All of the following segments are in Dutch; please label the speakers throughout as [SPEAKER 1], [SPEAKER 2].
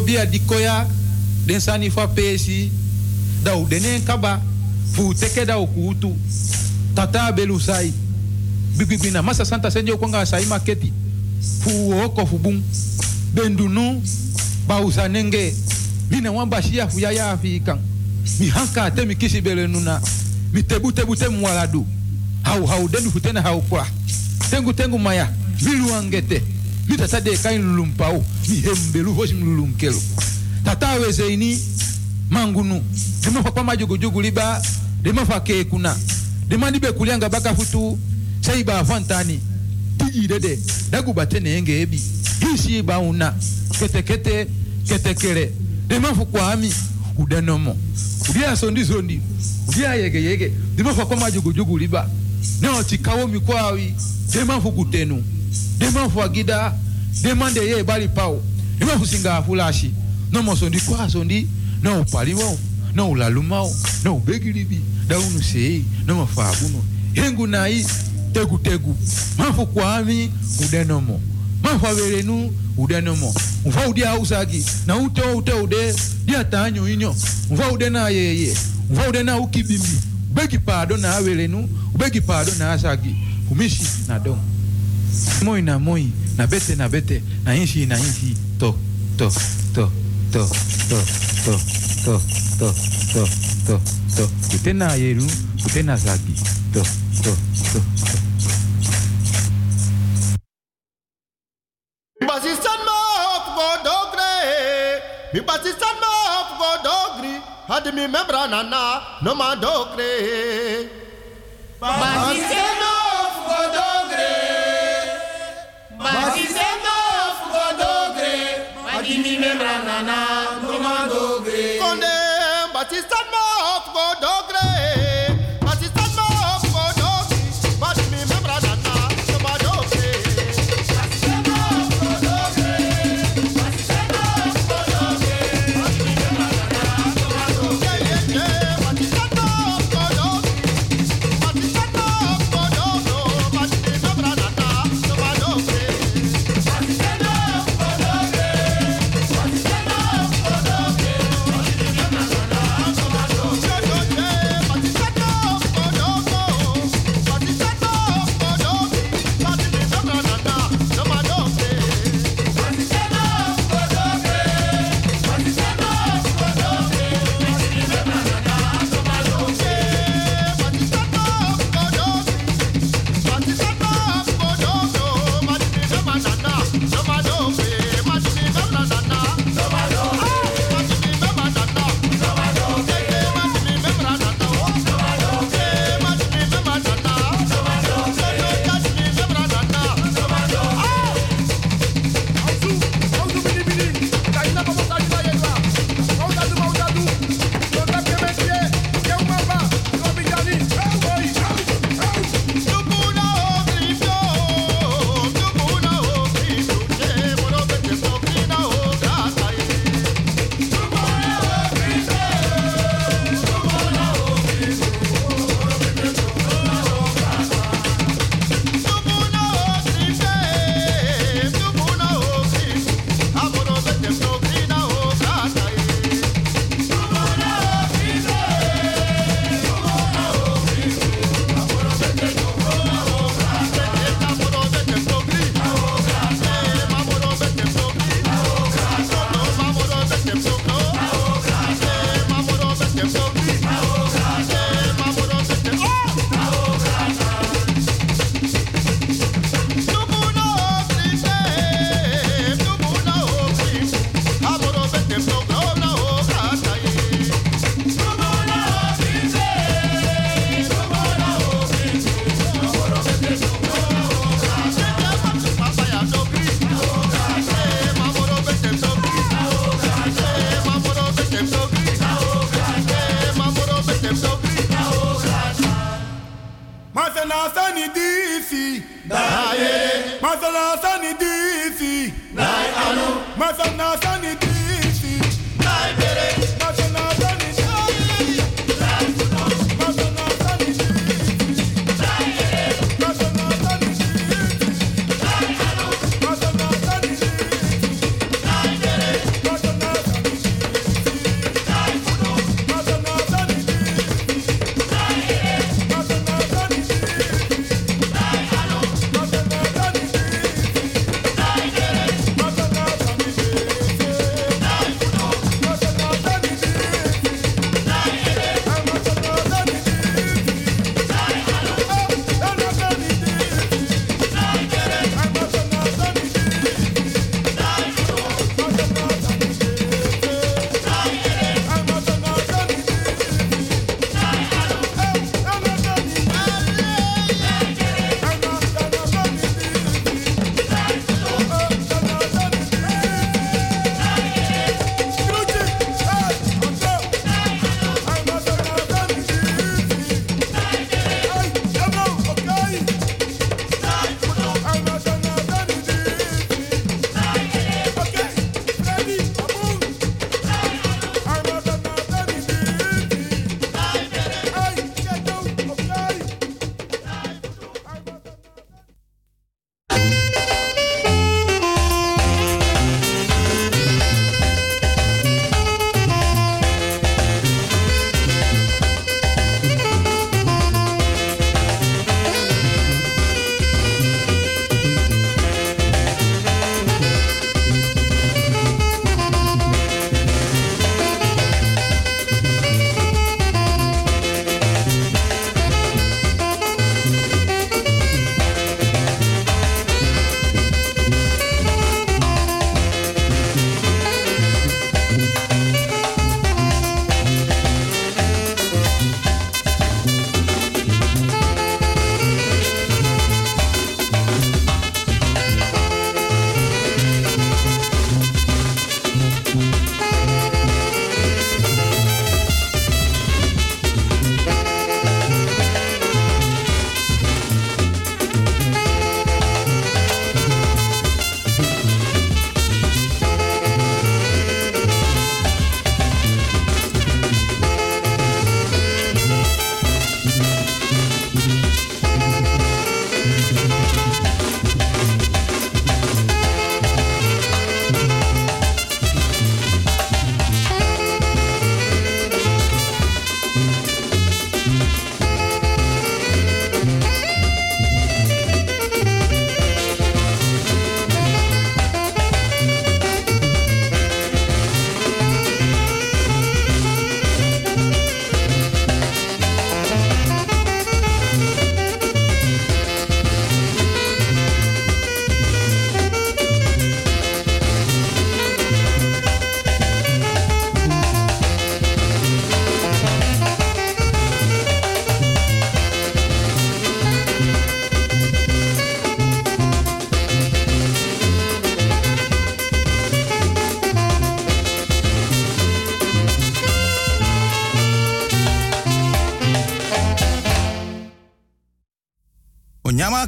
[SPEAKER 1] Dat yo bia dikoya den sani fa pesi da u denen kaba fu teke da ukutu tata belu sai. Bibibina masa santa senjo kwanga sai maketi. Fu oko fu bum bendunu ba usanenge mina wamba shia fu ya ya afikan mi hanka te mi kisi bele nuna mi tebu tebu hau hau dendu futena hau kwa. Tengu tengu maya. Mi luangete lita tadeka inlulumpa o mihembelu voji mlulunkelo tatawezeini mangunu dimafa kwa majugujugu liba dimafa kekuna dimandibe kulianga bakafutu saiba afantani tijidede dagubate enge ebi. Hisiiba una. Ketekete ketekele dimafu kwami udanomo udia sondi sondi. Udia yege yege. Dimafa kwa majugujugu liba. Neo chikawo mikwawi dimafu kutenu Deman fwa gida, deman deye eh, bali pao. Deman fusinga afulashi. Non mosondi kwa sondi, non upali wao, non ulaluma wao, non ubegilibi. Daunu sei, non mafaguno. Hengu nai, tegu tegu. Mafu kwa ami, udenomo. Mafu averenu, udenomo. Mfa udia usagi, na ute ute ude, dia tanyo inyo. Mfa udena yeye, mfa udena ukibimbi. Ubegi pardon na averenu, ubegi pardon na asagi. Fumishi na domo. Moi na moi na bete na bete na inshi na inshi to to to to to to to to to to to ute na yeru ute na zagi to to to to
[SPEAKER 2] Basistan ma op go dogre. Mi basistan ma op go dogri. Had mi membra na na no ma dogre.
[SPEAKER 3] Basistan ma op go dogre.
[SPEAKER 4] Kimi Membranana, Commando Grey. Conde Batista Mort,
[SPEAKER 5] Godogre.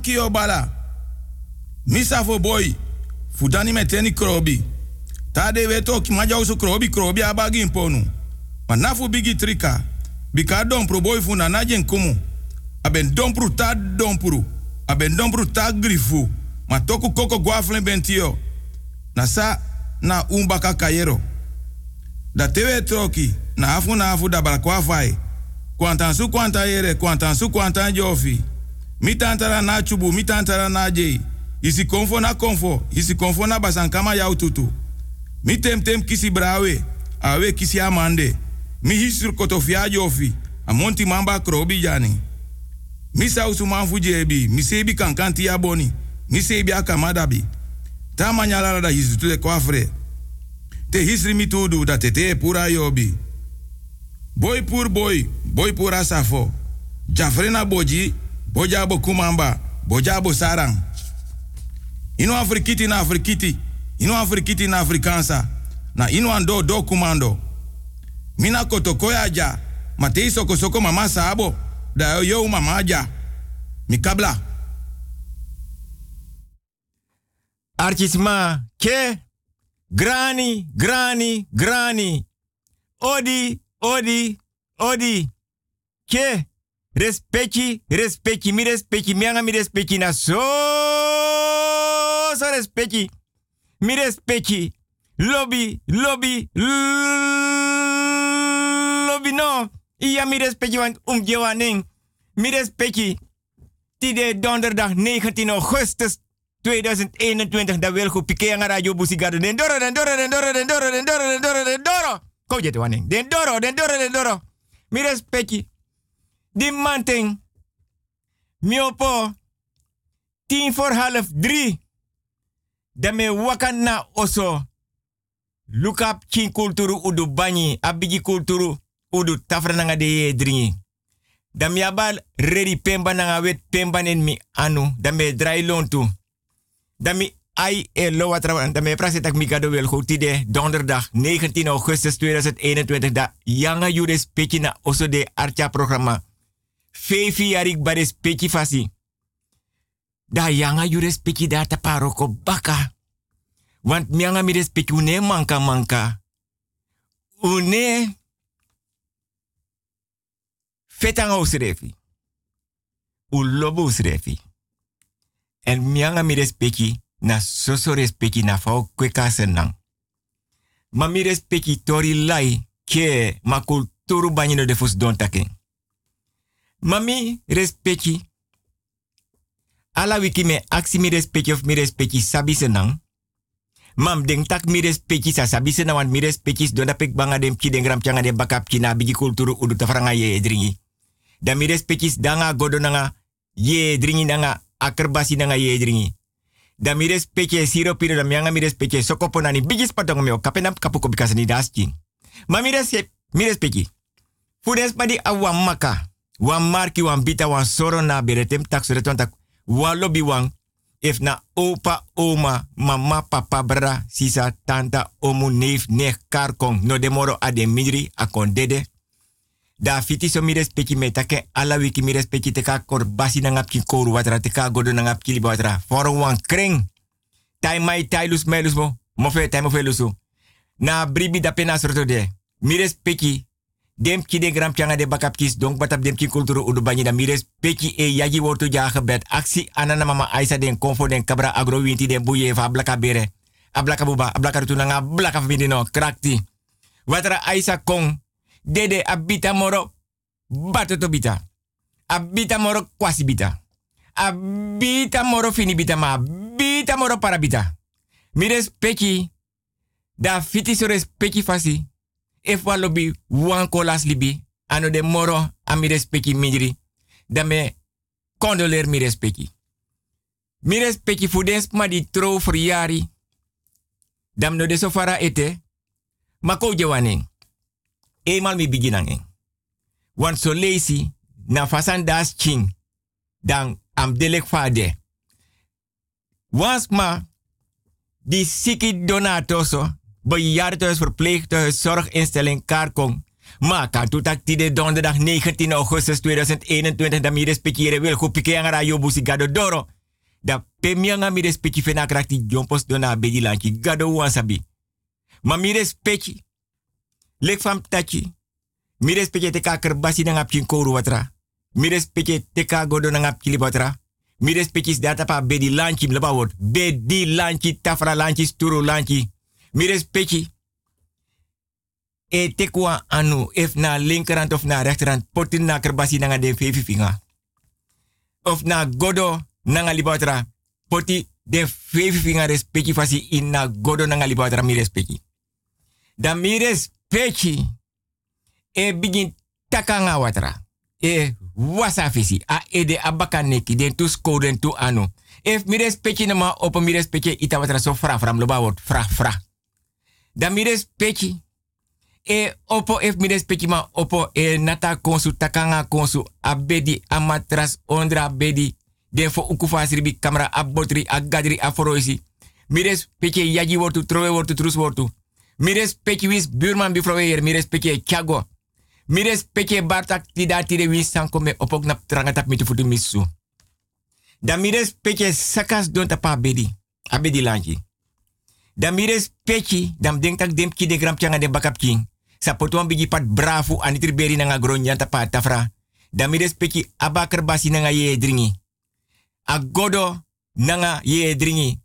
[SPEAKER 5] Kio bala. Misa fo boy. Fudani meteni krobi. Tade weto ki maja usu krobi krobi abagi imponu. Ma nafu bigi trika. Bika dompru boy fu na najen kumu. Aben dompru ta dompru. Aben dompru ta grifu. Ma toku koko guaflen bentio. Na sa na umbaka kayero. Da tewe troki. Na afu na afu da balakwa fai. Kwantan su kwanta yere. Kwantan su kwanta jofi. Mi tantara na chubu. Mi tantara na jei. Isi konfo na konfo. Isi konfo na basankama yau tutu. Mi tem tem kisi brawe. Awe kisi amande. Mi hisur kotofia jofi. Amonti mamba krobi jani. Mi sausu manfu jebi. Mi kankanti ya boni. Mi akamadabi. Ta manyala da hisu tule kwafre. Te hisri mi tudu da tete pura yobi. Boy pur boy. Boy pura safo. Jafrena boji. Bojabo kumamba. Bojabo sarang. Ino afrikiti na afrikiti. Ino afrikiti na afrikansa. Na ino ando do kumando. Mina kotokoya ja. Matei soko mama sabo. Da yo yo mama ja. Mikabla.
[SPEAKER 6] Archisma, ke, grani, grani, grani. Odi, odi, odi. Ke, respecti, respecti, mi respecti, mi anga mi respecti na so, so respecti. Mi. Lobby, lobby, lobby no. Iya mi respecti want um jewaning. Mi respecti. Donderdag 19 augustus 2021 da wil goed piqué aan radio den doro den doro den doro den doro den doro den doro den doro ko je waning den doro den doro den doro mi di manting mi opo tien voor half drie. Da me wakan na oso. Look up kin kulturu udu banyi. Abigi kulturu udu tafrananga de ye dringi da mi abal ready pemba nanga wet pemba nen mi anu. Da me dry lontu. Dami ai e lo watra dami prasetak mi kado wel goed de donderdag 19 augustus 2021 da yanga jure speki na oso de archa programma. Fefi yarik bare speki fasi. Da yanga jure speki da ta paroko baka. Want mianga mi une manka manka. Une fetanga usrefi. U lobo usrefi. En mianga mi respecti na soso respecti na fao kweka senang. Ma mi respecti tori lai ke ma kulturu banyino de fus don take. Ma mi respecti ala wiki me aksi mi respecti of mi respecti sabi senang. Mam deng tak mi respecti sa sabi senang want mi respecti don pek banga dem ki den gram changa bakap ki na bigi kulturu udu tafranga ye dringi. Da mi respecti danga godonanga ye dringi nanga akerbasi nanga ye dringi. Da mi respecte siro piro da mianga mi respecte sokopo nani bigis patong meo kapenam kapuko bikasa ni dasking. Ma mi respecte. Fudes padi awa maka. Wan marki wan bita wan soro na beretem tak sore tak wan if na opa, oma, mama, papa, bra, sisa, tanta, omu, neef, nech, karkong, no demoro ade midri, akon dede, da fiti so mi me take ala wiki mi respecti te ka kor basi na koru watra te ka godo na ngap ki liba watra. For wan kring. Tai mai tai lus mo. Mo fe tai na bribi da pena sorto de dem ki de gram changa de bakap kis donc batap dem ki kulturu udu banyi da mi respecti e yaji wortu ja gebed aksi anana mama aisa den konfo den kabra agro winti den buye fa blaka bere ablaka buba ablaka rutunanga blaka fidino krakti watra aisa kong dede abita moro bato to bita. Abita moro kwasi bita. Abita moro fini bita ma abita moro para bita. Mi respecti da fiti so respecti fasi. If wa lobi wan kolas libi ano de moro a mi respecti midri. Da me condoler mi respecti. Mi respecti fudens ma di tro friari. Dam no de sofara ete. Mako jewaning eenmaal mi beginnen. Want so lazy, na fasan das ching, dan am delek fade. Wans ma, die siki donatoso, bejaardenhuis, verpleeghuis, zorginstelling, kaarkong, Maar kan toen tak de donderdag 19 augustus 2021 da mi respectiere wil go pike ang radio busi gado doro. Da pemianga mi respecti fena jompos dona bedi lanki gado wansabi. Ma mi respecti. Lek fam tachi. Mi respecti te ka kerbasi na ngap koru watra. Mi respecti te ka godo na ngap kili watra. Mi respecti data bedi lanchi mleba. Bedi lanchi tafra lanchi sturu lanchi. Mi respecti e tekwa anu if na linkerhand of na rechterhand potin na kerbasi nanga de fevi. Of na godo nanga libatra poti de fevi finga respecti fasi in na godo nanga libatra mi respecti. Da mi respecti e begin takanga watra. E wasa fisi a ede abaka neki den tu skoden tu anu. If mi respecti na ma opa mi respecti ita watra so fra fra mloba wot fra fra. Da mi respecti. E opo ef mi respecti ma opo e nata konsu takanga konsu abedi amatras ondra abedi. Den fo ukufa kamera abotri agadri aforoisi. Mi respecti yaji wortu trowe wortu trus wortu. Mi respecti wis buurman bifroweer mi respecti chago mi respecti bartak tida tide wis sanko me opok nap tranga tap mitu misu. Da mi respecti sakas don tapa abedi. Abedi lanji da mi respecti dam denk tak ki de gram changa de bakap king sapoto bigi pat bravo anitri beri nanga gronya tapa tafra. Damire speki abaker basi nanga ye dringi. Agodo nanga ye dringi.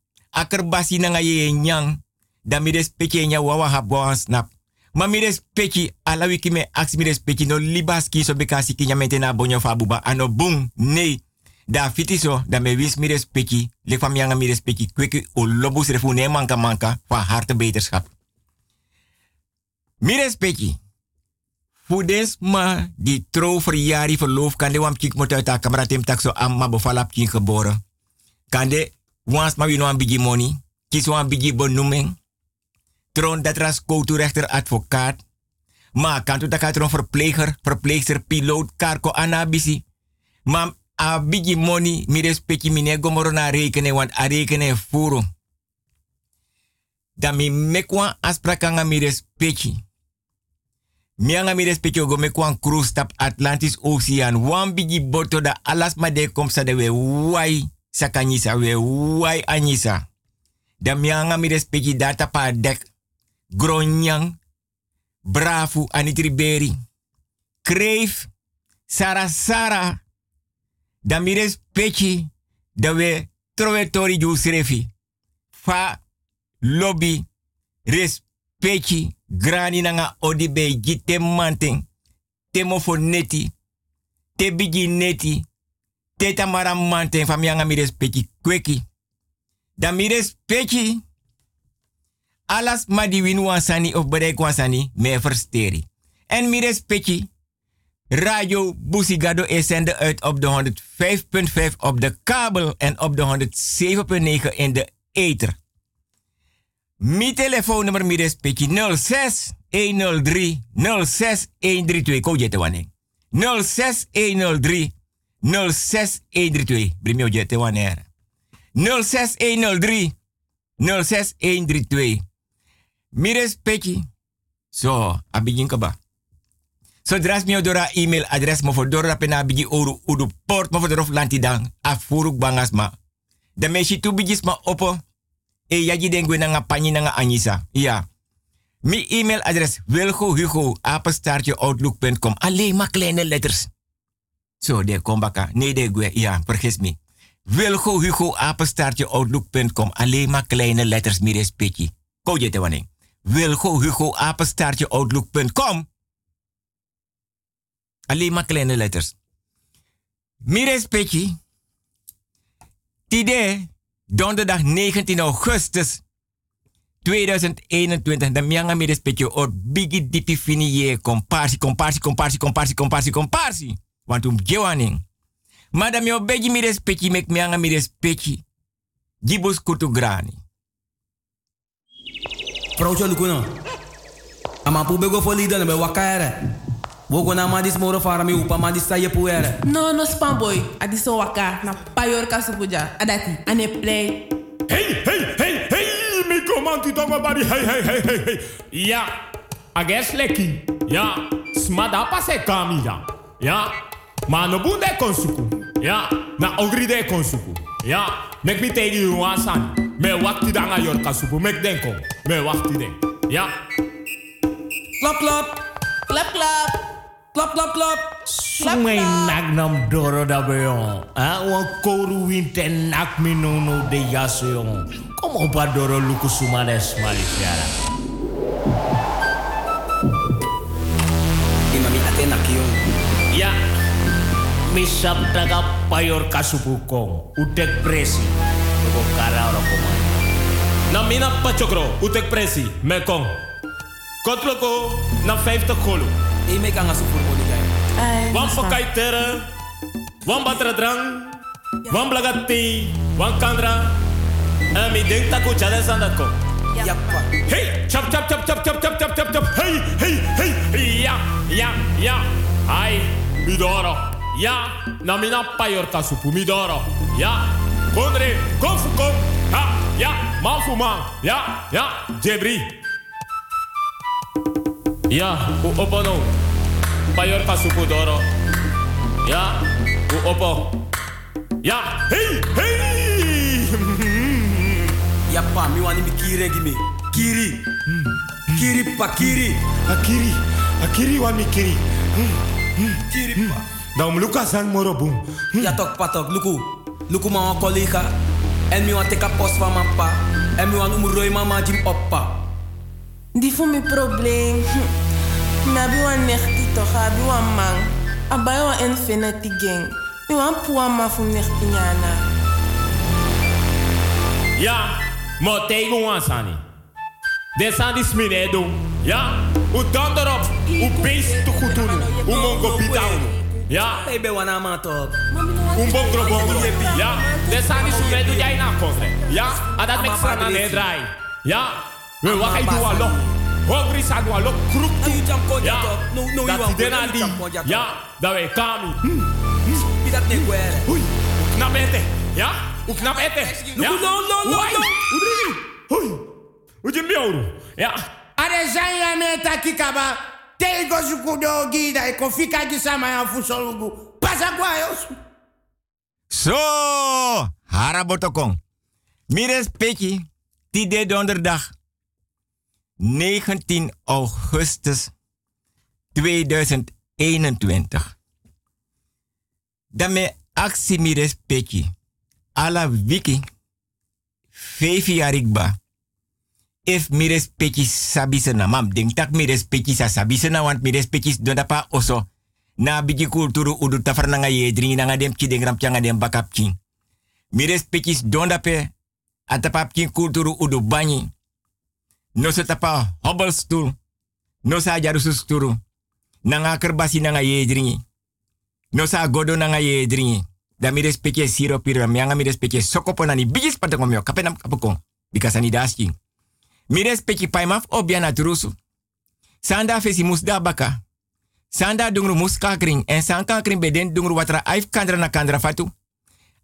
[SPEAKER 6] Nanga ye nyang. Damire speki nya wawa habwa snap. Ma mire speki ala wiki me aks speki no libaski so bekasi kinya na bonyo fabuba ano bung nee. Da fitiso da me wis mire speki le fam yanga mire speki kweki o lobus refu ne manka manka van harte beterschap. Mires peki. Fudens ma die trouw verjari verloof kan de wam kik moet uit haar camera tim tak so am ma bevalap kin geboren. Kan de wans ma wino een bigi money. Kies wan bigi benoeming. Tron dat ras rechter advocaat. Ma kan tu takat verpleger, verpleegster, piloot, karko anabisi. Ma a bigi money mires peki mine gomoro na rekenen want a rekenen furu. Da mi mekwa asprakanga mires peki. Mianga mi respecte go me kwan cruise tap Atlantis Ocean. Wan bigi boto da alas ma de kom sa de we wai sakanyisa we wai anyisa. Da mianga mi respecte data pa dek. Gronyang. Brafu anitriberi. Kreef. Sara Sara. Da mi respecte da we trove tori ju srefi. Fa lobby. Respecte grani nanga odi be gite manting. Temo fo neti. Te bigi neti. Te tamara manting fam yanga mi respecti kweki. Da mi respecti. Alas ma di win wansani of bereik wansani me. En mi respecti. Radio Busigado is uit op de 105.5 op de kabel en op de 107.9 in de ether. Mi telefoonnummer respecti 06 103 06 132. Ko jete wane. 06 103 06 132. Brimio jete wane. 06 103 06 132. Mi respecti. So, abigin ka ba? So dras mi odora email adres mo for dora pena bigi oru udu port mo for dorof lanti dan afuruk bangas ma. De meshi tu bigis ma opo e yaji den na nga panyi na nga anisa. Ja. Mi e-mailadres wilgo hugo outlook.com. Alleen maar kleine letters. Zo, de kombaka. Nee, de gwe. Ja, vergis me. Wilgo hugo outlook.com. Alleen maar kleine letters, mi respecti. Ko je te wanneer. Wilgo hugo outlook.com. Alleen maar kleine letters. Mi respecti. Tide donderdag 19 augustus 2021. De mianga mi respectje or bigi dipi fini ye comparsi, comparsi, comparsi, comparsi, comparsi, comparsi. Want um gewaning. Maar dan mi obegi mi respectje mek mianga mi respectje. Gibus kutu grani.
[SPEAKER 7] Vrouw Cholukuno. Ama pu bego foli dan be wakare. Wogo na madis moro fara mi upa madis sa ye puere.
[SPEAKER 8] No, no spam boy. Adi so waka na payor kasupuja. Adati. Ane play.
[SPEAKER 4] Hey, hey, hey, hey. Mi komanti tongo bari. Hey, hey, hey, hey, hey. Ja. Ages lekki.
[SPEAKER 9] Ja, smada pase kami ya. Ja, maar no bunde konsuku. Ja, na ogri de konsuku. Ja, mek mi tegi you wasan. Me wakti danga yor kasupu. Mek denko. Me wakti den. Ja.
[SPEAKER 7] Klap, klap.
[SPEAKER 8] Klap, klap.
[SPEAKER 7] Klap, klap, klap.
[SPEAKER 10] Sumay nagnam doro da beyon. Ah, wan koru winte nak mi no no de yaso yon. Kom op a doro luku sumades malisiara.
[SPEAKER 7] Imami ate nakiyon.
[SPEAKER 10] Ya. Misap taga payor kasupukong. Utek presi. Tuko kara ora komay.
[SPEAKER 9] Na mina pachokro. Utek presi. Me kong. Kotloko na 50 golo.
[SPEAKER 7] E me kan asu voor moni guy.
[SPEAKER 9] Wan pakai tere. Wan batra drang. Wan blagati. Wan kandra. En mi denk taku chale sandat ko.
[SPEAKER 7] Yappa.
[SPEAKER 9] Hey, chap chap chap chap chap chap chap chap chap. Hey, hey, hey. Ja, ja, ja. Ai, midoro. Ja, na mina payor kasupu midoro. Ja, kondre, kon fu kon. Ha, ja, man fu man. Ja, ja, jebri. Ja, u opo no. Payor kasupu doro. Ja, u opo. Ja, hey, hey.
[SPEAKER 7] Yappa, mi wani mi kiri gi me. Kiri. Kiri pa kiri.
[SPEAKER 4] Akiri, akiri wa mikiri.
[SPEAKER 7] Kiri pa.
[SPEAKER 4] Dan luka sang moro boom.
[SPEAKER 7] Ja tok patok, luku. Luku ma wan collega. En mi wan teka post van pa. En mi wan umroi mama jim oppa.
[SPEAKER 8] Die voor mijn probleem. Hm. Na bi wan nechti toch, abi wan man. Abai wan infinity gang. Mi wan puwa ma fu nechti nyana.
[SPEAKER 9] Ja, maar tegen ons Sani. Die smine doen. Ja, u dan erop. U beest te goed doen. U mongo pitao. Ja,
[SPEAKER 7] Baby wana ma tok.
[SPEAKER 9] u bongro bongro. Ja, dit zijn die smine doen jij na kofre. Ja, en dat met sana ne draai. Ja, we wakai dua lo. Hogri sa dua lo. Kruk tu. Ya. Dat dena di. Ya. Da we kami.
[SPEAKER 7] Pidat ne guere.
[SPEAKER 9] Hui. Uknap ete. Ya. Uknap ete. Ya.
[SPEAKER 7] No no no no.
[SPEAKER 9] Udri. Hui. Ujim bioru. Ya.
[SPEAKER 3] Are zanya me takikaba. Tego zukudo da e fika gisama ya fusolugu. Pasa kwa yosu.
[SPEAKER 6] Zo. Harabotokong. Mires peki. Tide donderdag. 19 augustus 2021. Dame actie mi respecti. Ala wiki. Fefi yarigba. If mi respecti sabisena. Mam, denk tak mi respecti sa sabisena. Want mi respecti donapa oso. Na biji kulturu udu tafernanga ye dringi nanga dem chi dengram nga dem bakap chi. Mi respecti dondape. Atapap chi kulturu udu banyi. no se tapa hobbles stool, No sa jarusus turu. Nanga kerbasi nanga yedringi. No sa godo nanga yedringi. Da mi respeke siro piram yanga mi respeke sokopo nani bigis pata komio, kapenam kapokon. Because ni daski. Mi respeke paimaf obiana turusu. Sanda fesi musda baka. Sanda dungru muska kring, en sankakring beden dungru watra aif kandra na kandra fatu.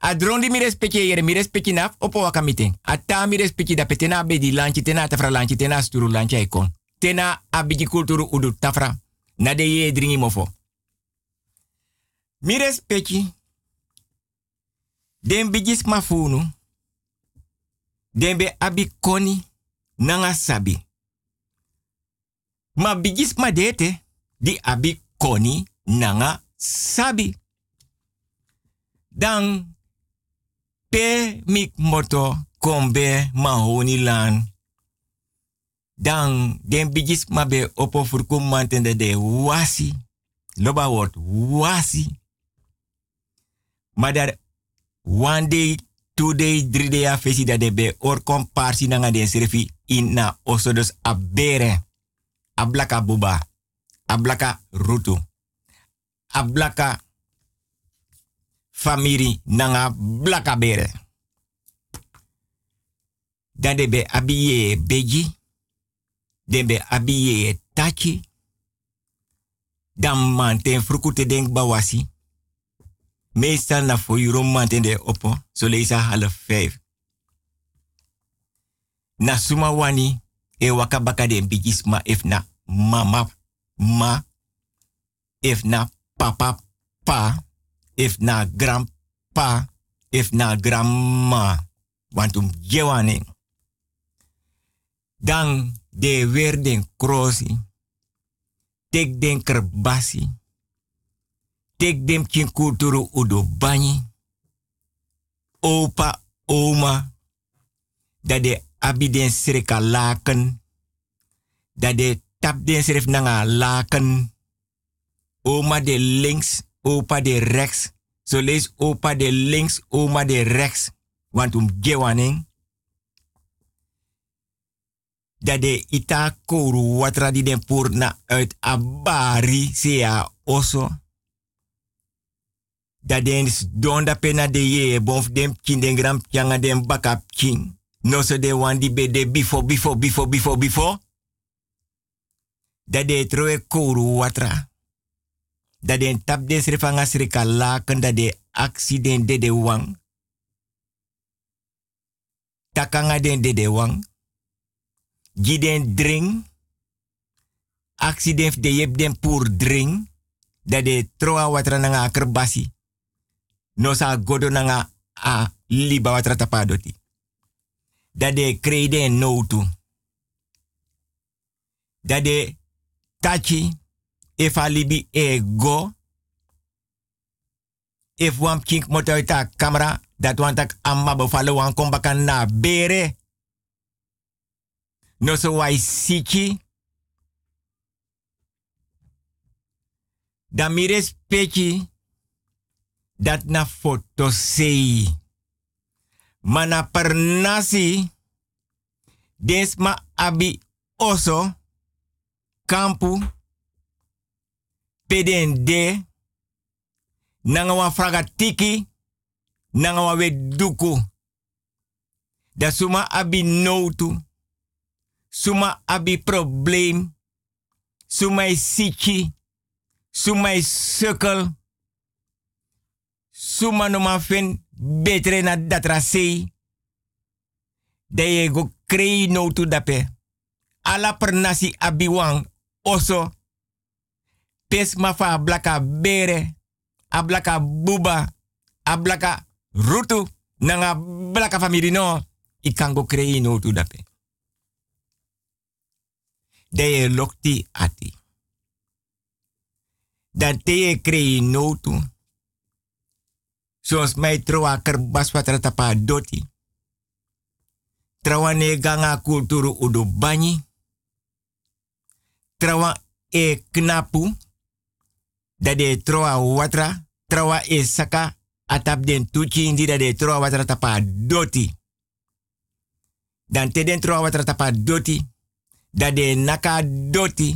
[SPEAKER 6] A drondi mi respecte yere mi respecte naf opo waka meeting. A ta mi respecte da petena be di lanchi tena tafra lanchi tena sturu lanchi aikon. Tena abigi kulturu udu tafra. Na de ye dringi mofo. Mi. Den bigis mafunu. Den be abi nanga sabi. Ma ma dete di abi koni nanga sabi. Dan pe mik moto kombe mahoni lan. Dan den bigis ma be opo furku mantende de wasi. Loba word wasi. Maar one day, two day, three day a fesi dat de be or komparsi nanga den serfi in na oso dus abere. Ablaka buba. Ablaka rutu. Ablaka famiri nanga blaka bere. Dan de be abiye beji. Den be tachi. Dan manten frukute denk bawasi. Meestal na voor euro manten de opo. So leesa half. Na suma wani. E waka baka de bijis ma na mama ma, if na papa pa, if na grandpa, if na grandma. Want um gewaning. Dan de weer den krosi. Tek den kerbasi. Tek dem kin kulturu udo bani. Opa, oma. Dat de abi den sreka laken. Dat de tap den sref nanga laken. Oma de links, opa de rechts. Zo lees opa de links, oma de rechts. Want um gewaning. Dat de ita koru watra di den purna uit abari sea oso. Dat den donda pena de ye bonf dem kin den gram kyanga den bakap king. No so de wan di be de before, before, before, before, before. Dat de troe koru watra. Dat den tap den sreka laken dat de accident de de wang. Takanga den de de wang. Gi den drink. Accident de yep den pur drink. Dat de troa watra nanga akerbasi. No sa godo nanga a liba watra tapadoti. Dat de krede no tu. Dat de tachi if a libi e go. If wan kink moto uit a camera, dat wan tak amma bevallen wan kom na bere. No so wai siki. Da mi respecti dat na foto sei. Mana per nasi, desma abi oso, kampu, PDND, nanga wa fraga nanga we duku. Da suma abi notu, suma abi probleem, suma is siki, suma sukkel, suma no ma fen betre na datra sei. Da ye go krei notu dape. Ala per nasi abi wang, oso, pes mafa blaka bere, a blaka buba, a blaka rutu, nanga blaka famiri no, i kan go krei no tu dape. De ye lokti ati. Dat te ye krei no tu. Zoals mij troa kerbas tapa doti. Trawa ne ganga kulturu udu banyi. E knapu dat de troa watra, troa e saka, atap den tuchi indi dat de troa watra tapa doti. Dan te den troa watra tapa doti, dat de naka doti.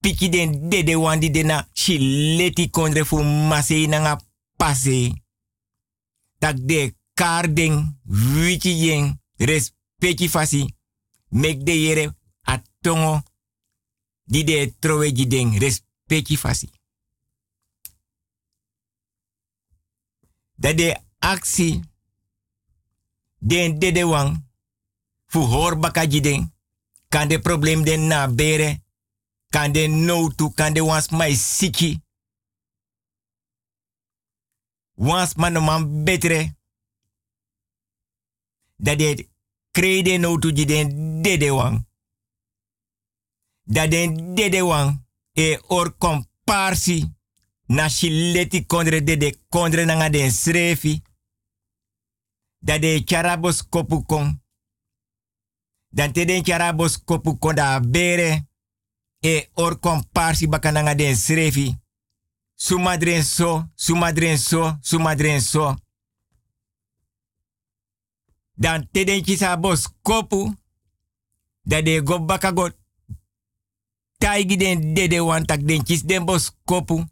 [SPEAKER 6] Piki den dede wandi dena shileti kondre fu masei nanga pase. Tak de karding, wiki yen, respecti fasi, mek de yere atongo, di de trowe respecti peki fasi. Dat de actie den dede wang fu hor bakaji den kan de probleem den na bere kan de no tu kan de wans mai siki. Wans man no man betre dat de krede no tu den dede wang. Dat den dede wang e or komparsi na shileti kondre de de kondre nanga den srefi. Da de charabos kopu kon. Dan te den charabos kopu kon da bere. E or komparsi baka nanga den srefi. Sumadren so, sumadren so, sumadren so. Dan te den chisabos kopu. Da de go baka taigi den dede wan tak den kis den bos kopu.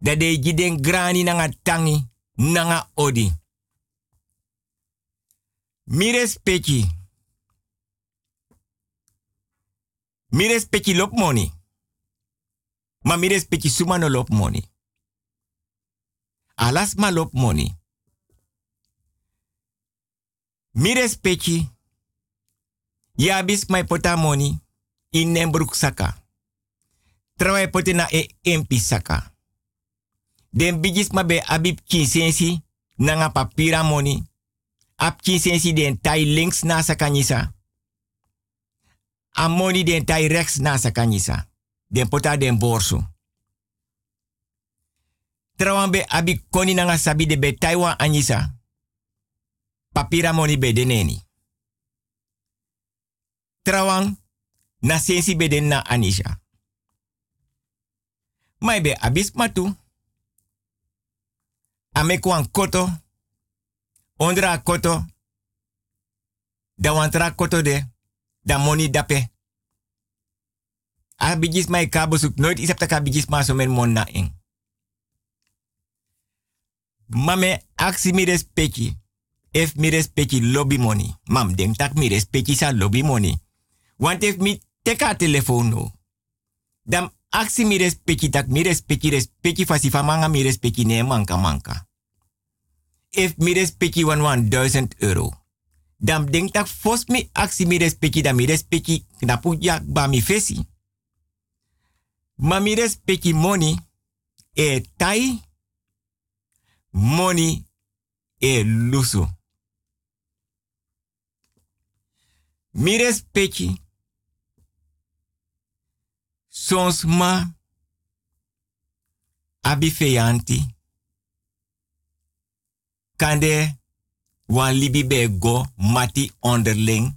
[SPEAKER 6] Da de den grani nanga tangi, nanga odi. Mi respecti. Mi respecti lop money. Ma mi respecti suma no lop money. Alas ma lop money. Mi respecti. Ya bis my pota money in den broek saka. Trawa pote na e empi saka. Den bigis ma be abib kinsensi nanga papira money. Ap kinsensi den tai links na sakanyisa. A money den tai rechts na. Den pota den borso. Trawan be abi koni nanga sabi de be taiwan anyisa. Papira money be deneni. Trawan na sensi be den na anisha. Mai be abis matu. Koto. Ondra koto. Da wantra koto de. Da money dape. Abigis mai kabo suk nooit is apta abigis ma mon na ing. Mame aksi mi. If mi lobby money. Mam denk tak mi sa lobby money. Want if mi teka telefoon no. Dan aksi mi respecti tak mi respecti respecti fasi fa manga mi ne manka manka. If mi respecti wan wan duizend euro. Dan denk tak fos mi aksi mi respecti dan mi respecti ba mi fesi. Ma mi money e tai money e lusu. Mi respecti sons ma abi feyanti kande wan libi be go mati onderling.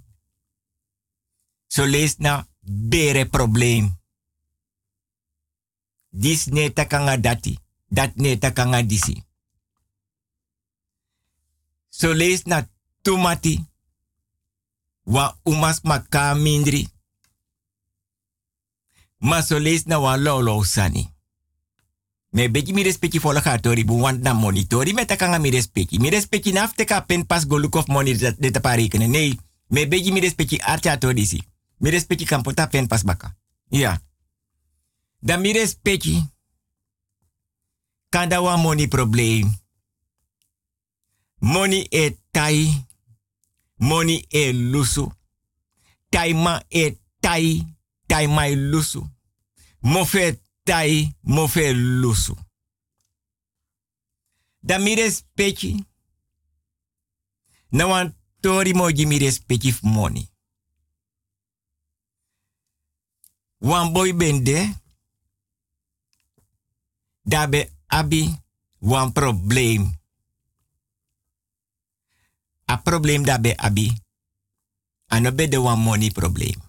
[SPEAKER 6] So na bere probleem. Dis ne takanga dati, dat ne takanga disi. So na tomati, wa umas maka mindri. Ma so lees na wa lolo sani. Me beki mi respecti fola gatori bu want na monitori me takanga mi respecti. Mi respecti naf teka pen pas go of money de, de tapa rekenen. Nee, me beki mi respecti archa to disi. Mi respecti kan pen pas baka. Ja. Dan mi respecti kan da wa money probleem. Money e tai. Money e lusu. Tai ma e tai. Tai mai lusu. Mofe tai mofe lusu. Da mi respecti. Na wan tori moji mi respecti money. Wan boy bende. Dabe abi wan probleem. A probleem dabe abi. Ano be de wan money probleem.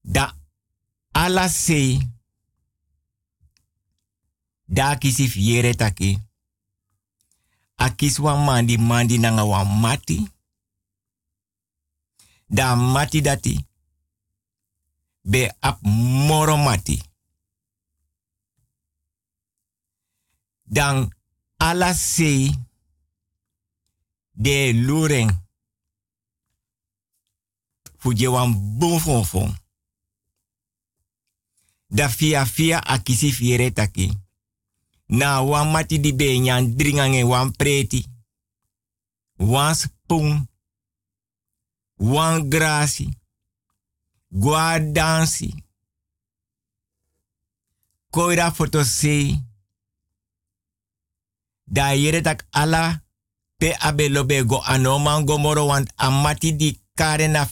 [SPEAKER 6] Da ala sei. Da kisi fiere taki. A kis wan mandi mandi nanga wan mati. Da mati dati. Be ap moro mati. Dan ala sei. De luren. Fuje wan bon. Da fia fia akisi fiere taki. Na wan mati di be nyan dringange wan preti. Wan spoon. Wan grasi. Koira foto sei. Da yere tak ala pe abe lobe go anoman want amati di kare na.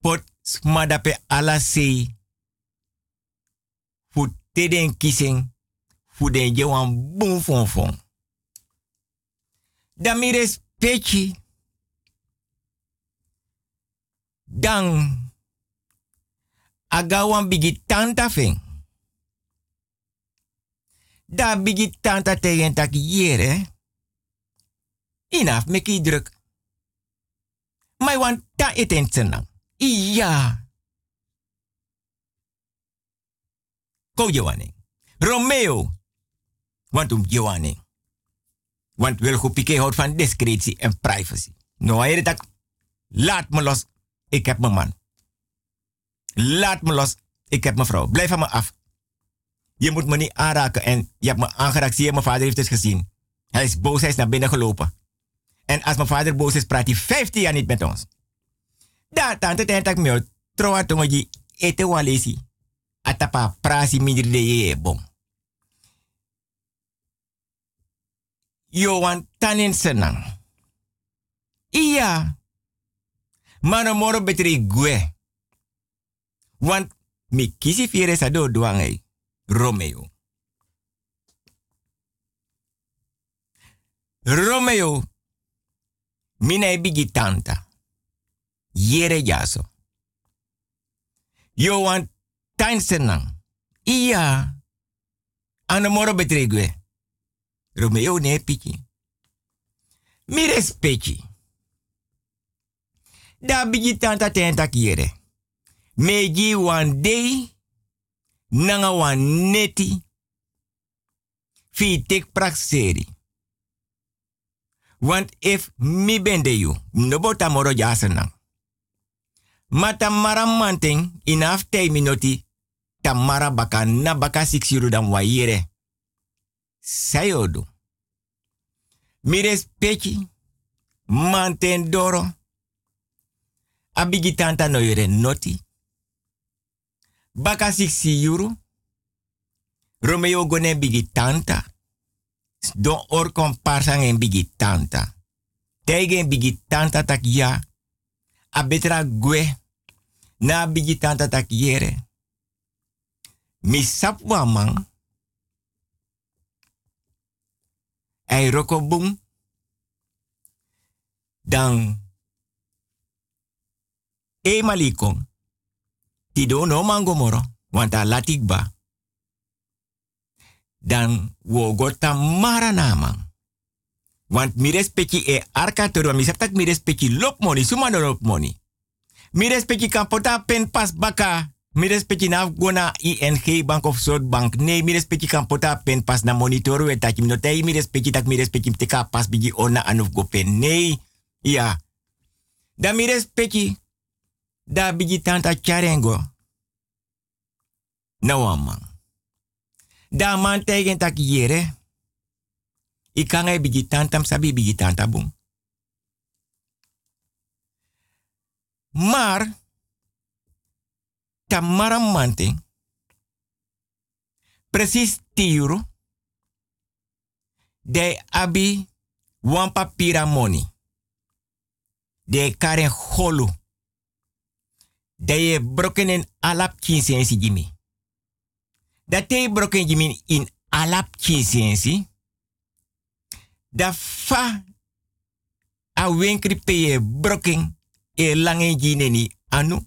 [SPEAKER 6] Pot smada pe ala sei. Fu teden kissing. Fu den je wan boom fon fon. Da mi respecti. Dan. Aga wan bigi tanta feng. Da bigi tanta tegen tak yere. Inaf meki druk. Mai wan ta eten senang. Iya. Ko. Romeo. Want um Johanning. Want wil goed pike houdt van discretie en privacy. Nou, dat. Laat me los. Ik heb mijn man. Laat me los. Ik heb mijn vrouw. Blijf van me af. Je moet me niet aanraken. En je hebt me aangeraakt. Zie je, mijn vader heeft het gezien. Hij is boos. Hij is naar binnen gelopen. En als mijn vader boos is, praat hij 15 jaar niet met ons. Da tante ten tak mio troa tongoji ete walesi. Atapa prasi mindri de ye bon. Yo wan tanin senang. Iya. Mano moro betri gue. Want mi kisi fiere sa duangai. Romeo. Romeo. Mina e bigi tanta. Yere jaso. Yo wan tain. Iya. Ano moro betri gue. Romeo ne piki. Mi respecti. Da bigi tanta tenta kiere. Meji wan dei. Nanga wan neti. Fi tek prak seri. Want if mi ben de you, nobo tamoro jasenang. Mata mara manting in minoti tamara baka na baka euro dan wayere. Sayodo. Mi respecti. Manten doro. Abigi tanta no noti. Baka six euro. Romeo gone bigi tanta. Don or komparsan en bigi tanta. Tegen bigi tanta tak ya. A betra gue na biji tanta tak yere. Mi sap wamang. Ei roko bum. Dan. E malikong. No mangomoro. Wanta latikba. Dan wogota maranamang. Want mirespeki e arka terwa mi saptak mi respecti lop money, suma lop. Mi respecti kan pota pen pas baka. Mi respecti na gona ING Bank of Soort Bank. Nee, mi respecti kan pota pen pas na monitor we tak no tei mi respecti tak mi respecti teka pas bigi ona anuf go pen. Nee. Ja. Da mi respecti da bigi tanta charengo. Nou man. Da man tegen tak yere. Ik kan hij bigi tantam sabi bigi tantabung. Maar, tamara mante, precies tiuro, de abi wan papira money. De karen holu. De je broken in alap kinsensi jimi. Dat te broken jimi in alap kinsensi. Da fa a winkri peye broken e lange jineni anu.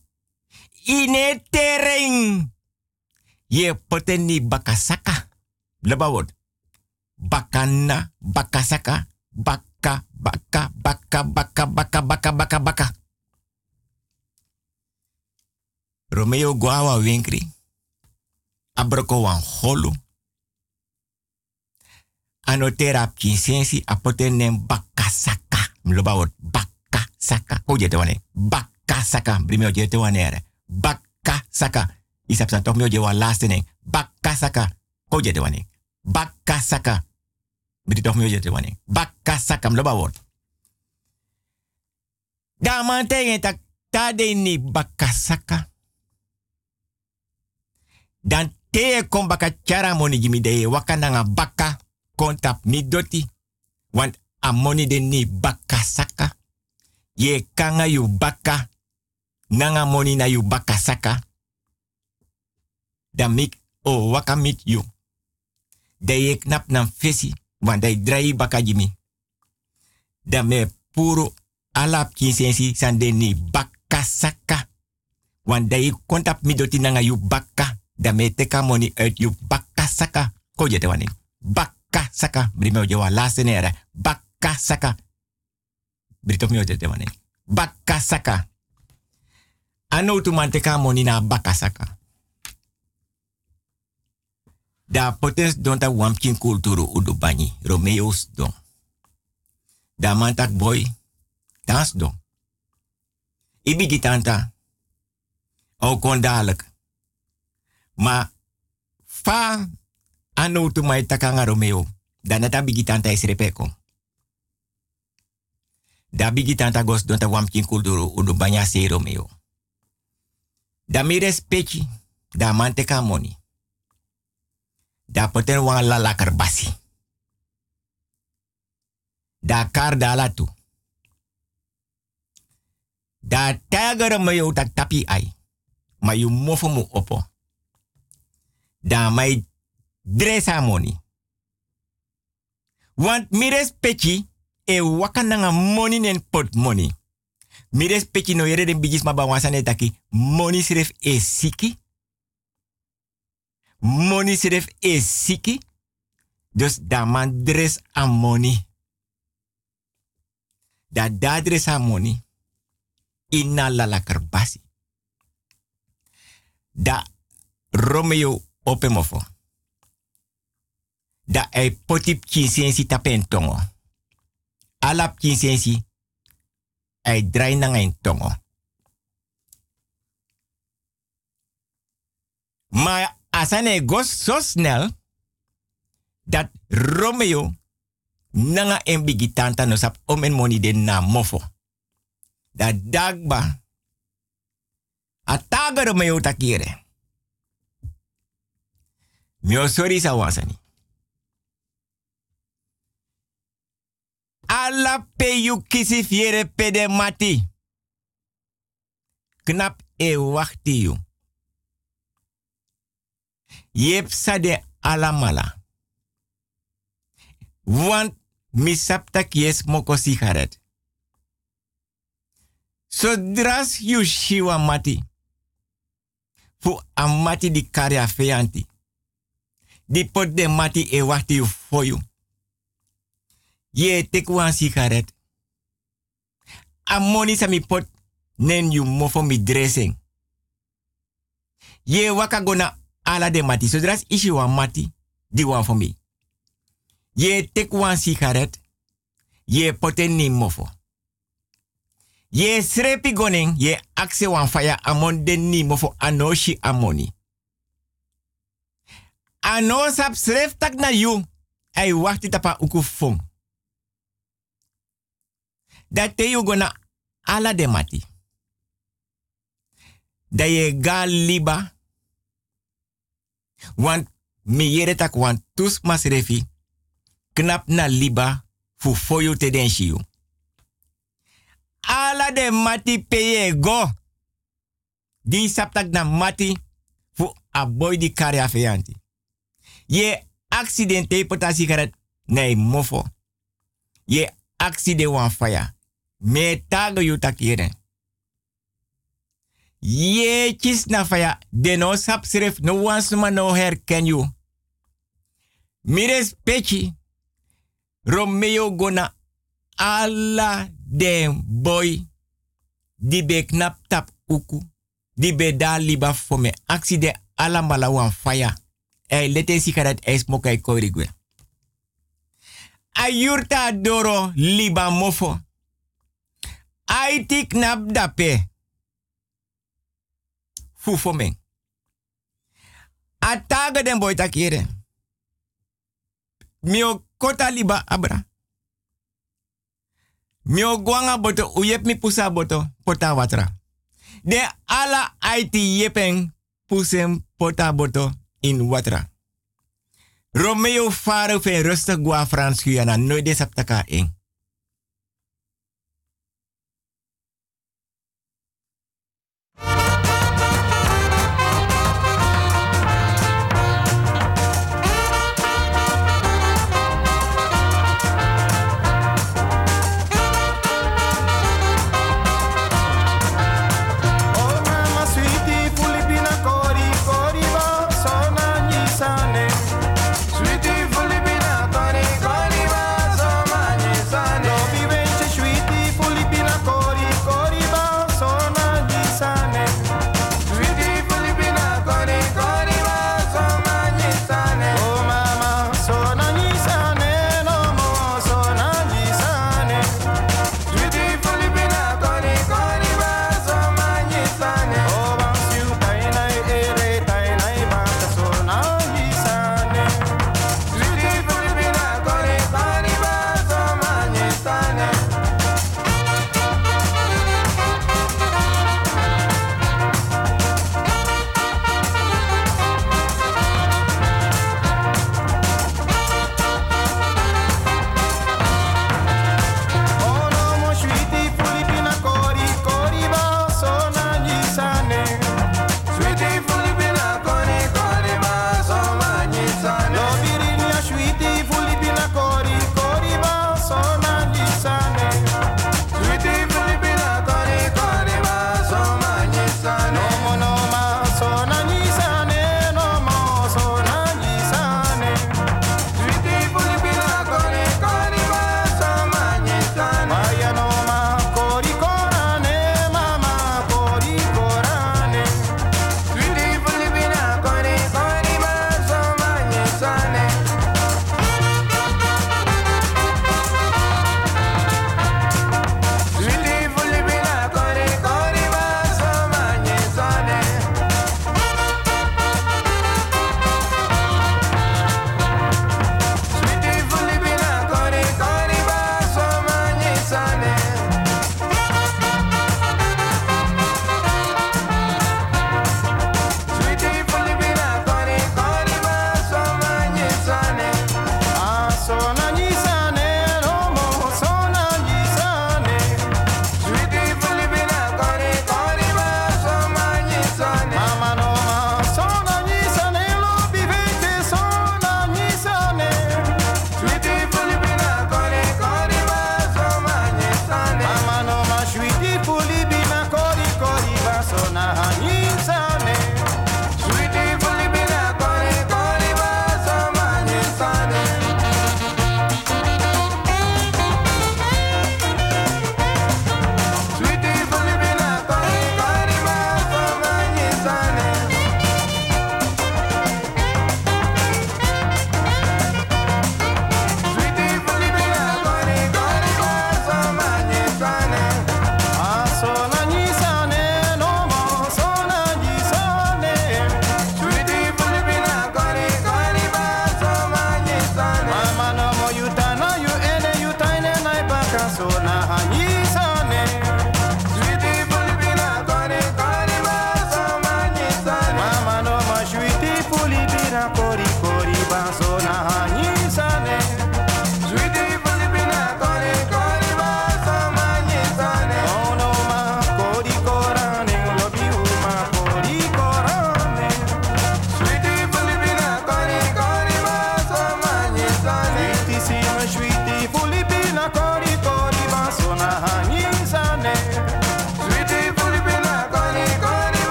[SPEAKER 6] Ine tereng. Ye poteni bakasaka. Lebawot. Bakana, bakasaka, baka, baka, baka, baka, baka, baka, baka, baka. Romeo Guawa winkri. Abroko wan holu. Anotera kinsensi apotenem bakasaka baka saka. Hoe je het Baka saka. Brimio je het wanneer. Baka saka. Isap san toch mio je wan laatste ning. Baka saka. Hoe je het wanneer. Baka saka. Toch mio je wanneer. Saka. Mloba tak. Tade ni baka saka. Dan te kom baka chara moni jimi de wakananga baka kontap ni doti. Want amoni de ni saka. Ye kanga yu baka. Nanga moni na yu baka saka. Dan mik o waka mit yu. De ye knap nan fesi. Want de drai baka jimi. Dan me puro alap kinsensi san ni baka saka. Want de ye kontap mi doti nanga yu baka. Dan me teka money uit yu baka saka. Ko je te wani. Baka saka. Brime jewa nere. Baka saka. Brito mi otete mane. Bakasaka. Ano tu manteka moni na bakasaka. Da potens don ta wampkin kulturu udubani. Romeos don. Da mantak boy. Dans don. Ibi gitanta. O oh, kon Ma fa ano tu mai takanga Romeo. Dan nata bigitanta is repeko. Da bigi tanta gos don ta wam kin kulduru banya Romeo. Da mi respecti, da manteka money. Da poten wan la lakar basi. Da kar da la tu. Da tagar me yo tak tapi ai. Ma yu opo. Da mai dresa money. Want mi respecti e wakananga money nen pot money. Mi respecti no yere den bigis ma ba wansane taki money sref e siki. Money sref e siki. Dus da man dress a. Da da dress a money. Inna la la karbasi. Da Romeo opemofo. Da e potip kinsensi tapen tongo. Alap kinsensi. Ai draai na ngayon tongo. Maar asane gos zo snel dat Romeo nanga en bigitanta no sap om en moni de na mofo. Dat dagba. Ataga Romeo takire. Mio sorry sa wasani. Alla pe yu kisi fiere pede mati. Knap e wachti yu. Yep sa de alamala. Want misapta kies moko sigaret. Sodras yu shiwa mati. Fu amati di kari afeanti. Di pot de mati e wachti yu foyu. Ye tek wan sigaret. Amoni sa mi pot nen yu mofo mi dressing. Ye waka gona ala de mati. Zodra ishi wan mati, di wan for mi. Ye tek wan sigaret. Ye poten ni mofo. Ye srepi goning, ye akse wan faya amon den ni mofo anoshi amoni. Ano sap sref tak na yu. Ay wakti tapa uku fong. Dat te yu gona ala de mati. Da ga liba. Want mi yere tak want tus mas refi. Knap na liba fu foyu te den shiu. Ala de mati peye go. Di saptak na mati fu aboy di kare afeyanti. Ye accidente pota sigaret nee mofo. Ye accident wan fire. Me tago yu takieren. Ye kis na faya. De no sap sref no wansuma no herken you. Mires pechi. Romeo gona alla den boy. Di be knap tap uku. Di be da liba for me. Accident ala mala wan faya. Ei lete sikaret ei ei korigwe. Ayurta doro liba mofo. Ai knap dape. Fufo men. Ataga den boy takire. Mio kota liba abra. Mio guanga boto uyep mi pusa boto pota watra. De ala aiti yepen pusem pota boto in watra. Romeo faro fe rustig gua Frans Guyana nooit de saptaka in.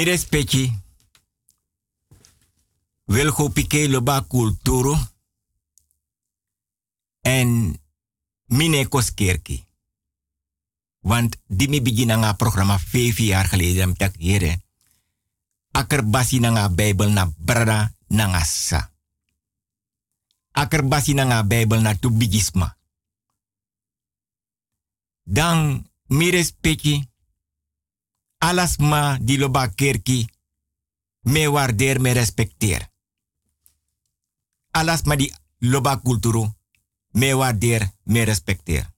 [SPEAKER 6] Mi respecti. Wil go pike loba kulturo. En mine koskerki. Want die mi begin nga programma vijf jaar geleden. Tak here. Akerbasi na nga Bijbel na brada na nga sa. Akerbasi na nga Bijbel na tubigisma. Dan mi respecti. Alas ma di loba kerki. Me waardeer, me respecteer. Alas ma di loba kulturu. Me waardeer, me respecteer.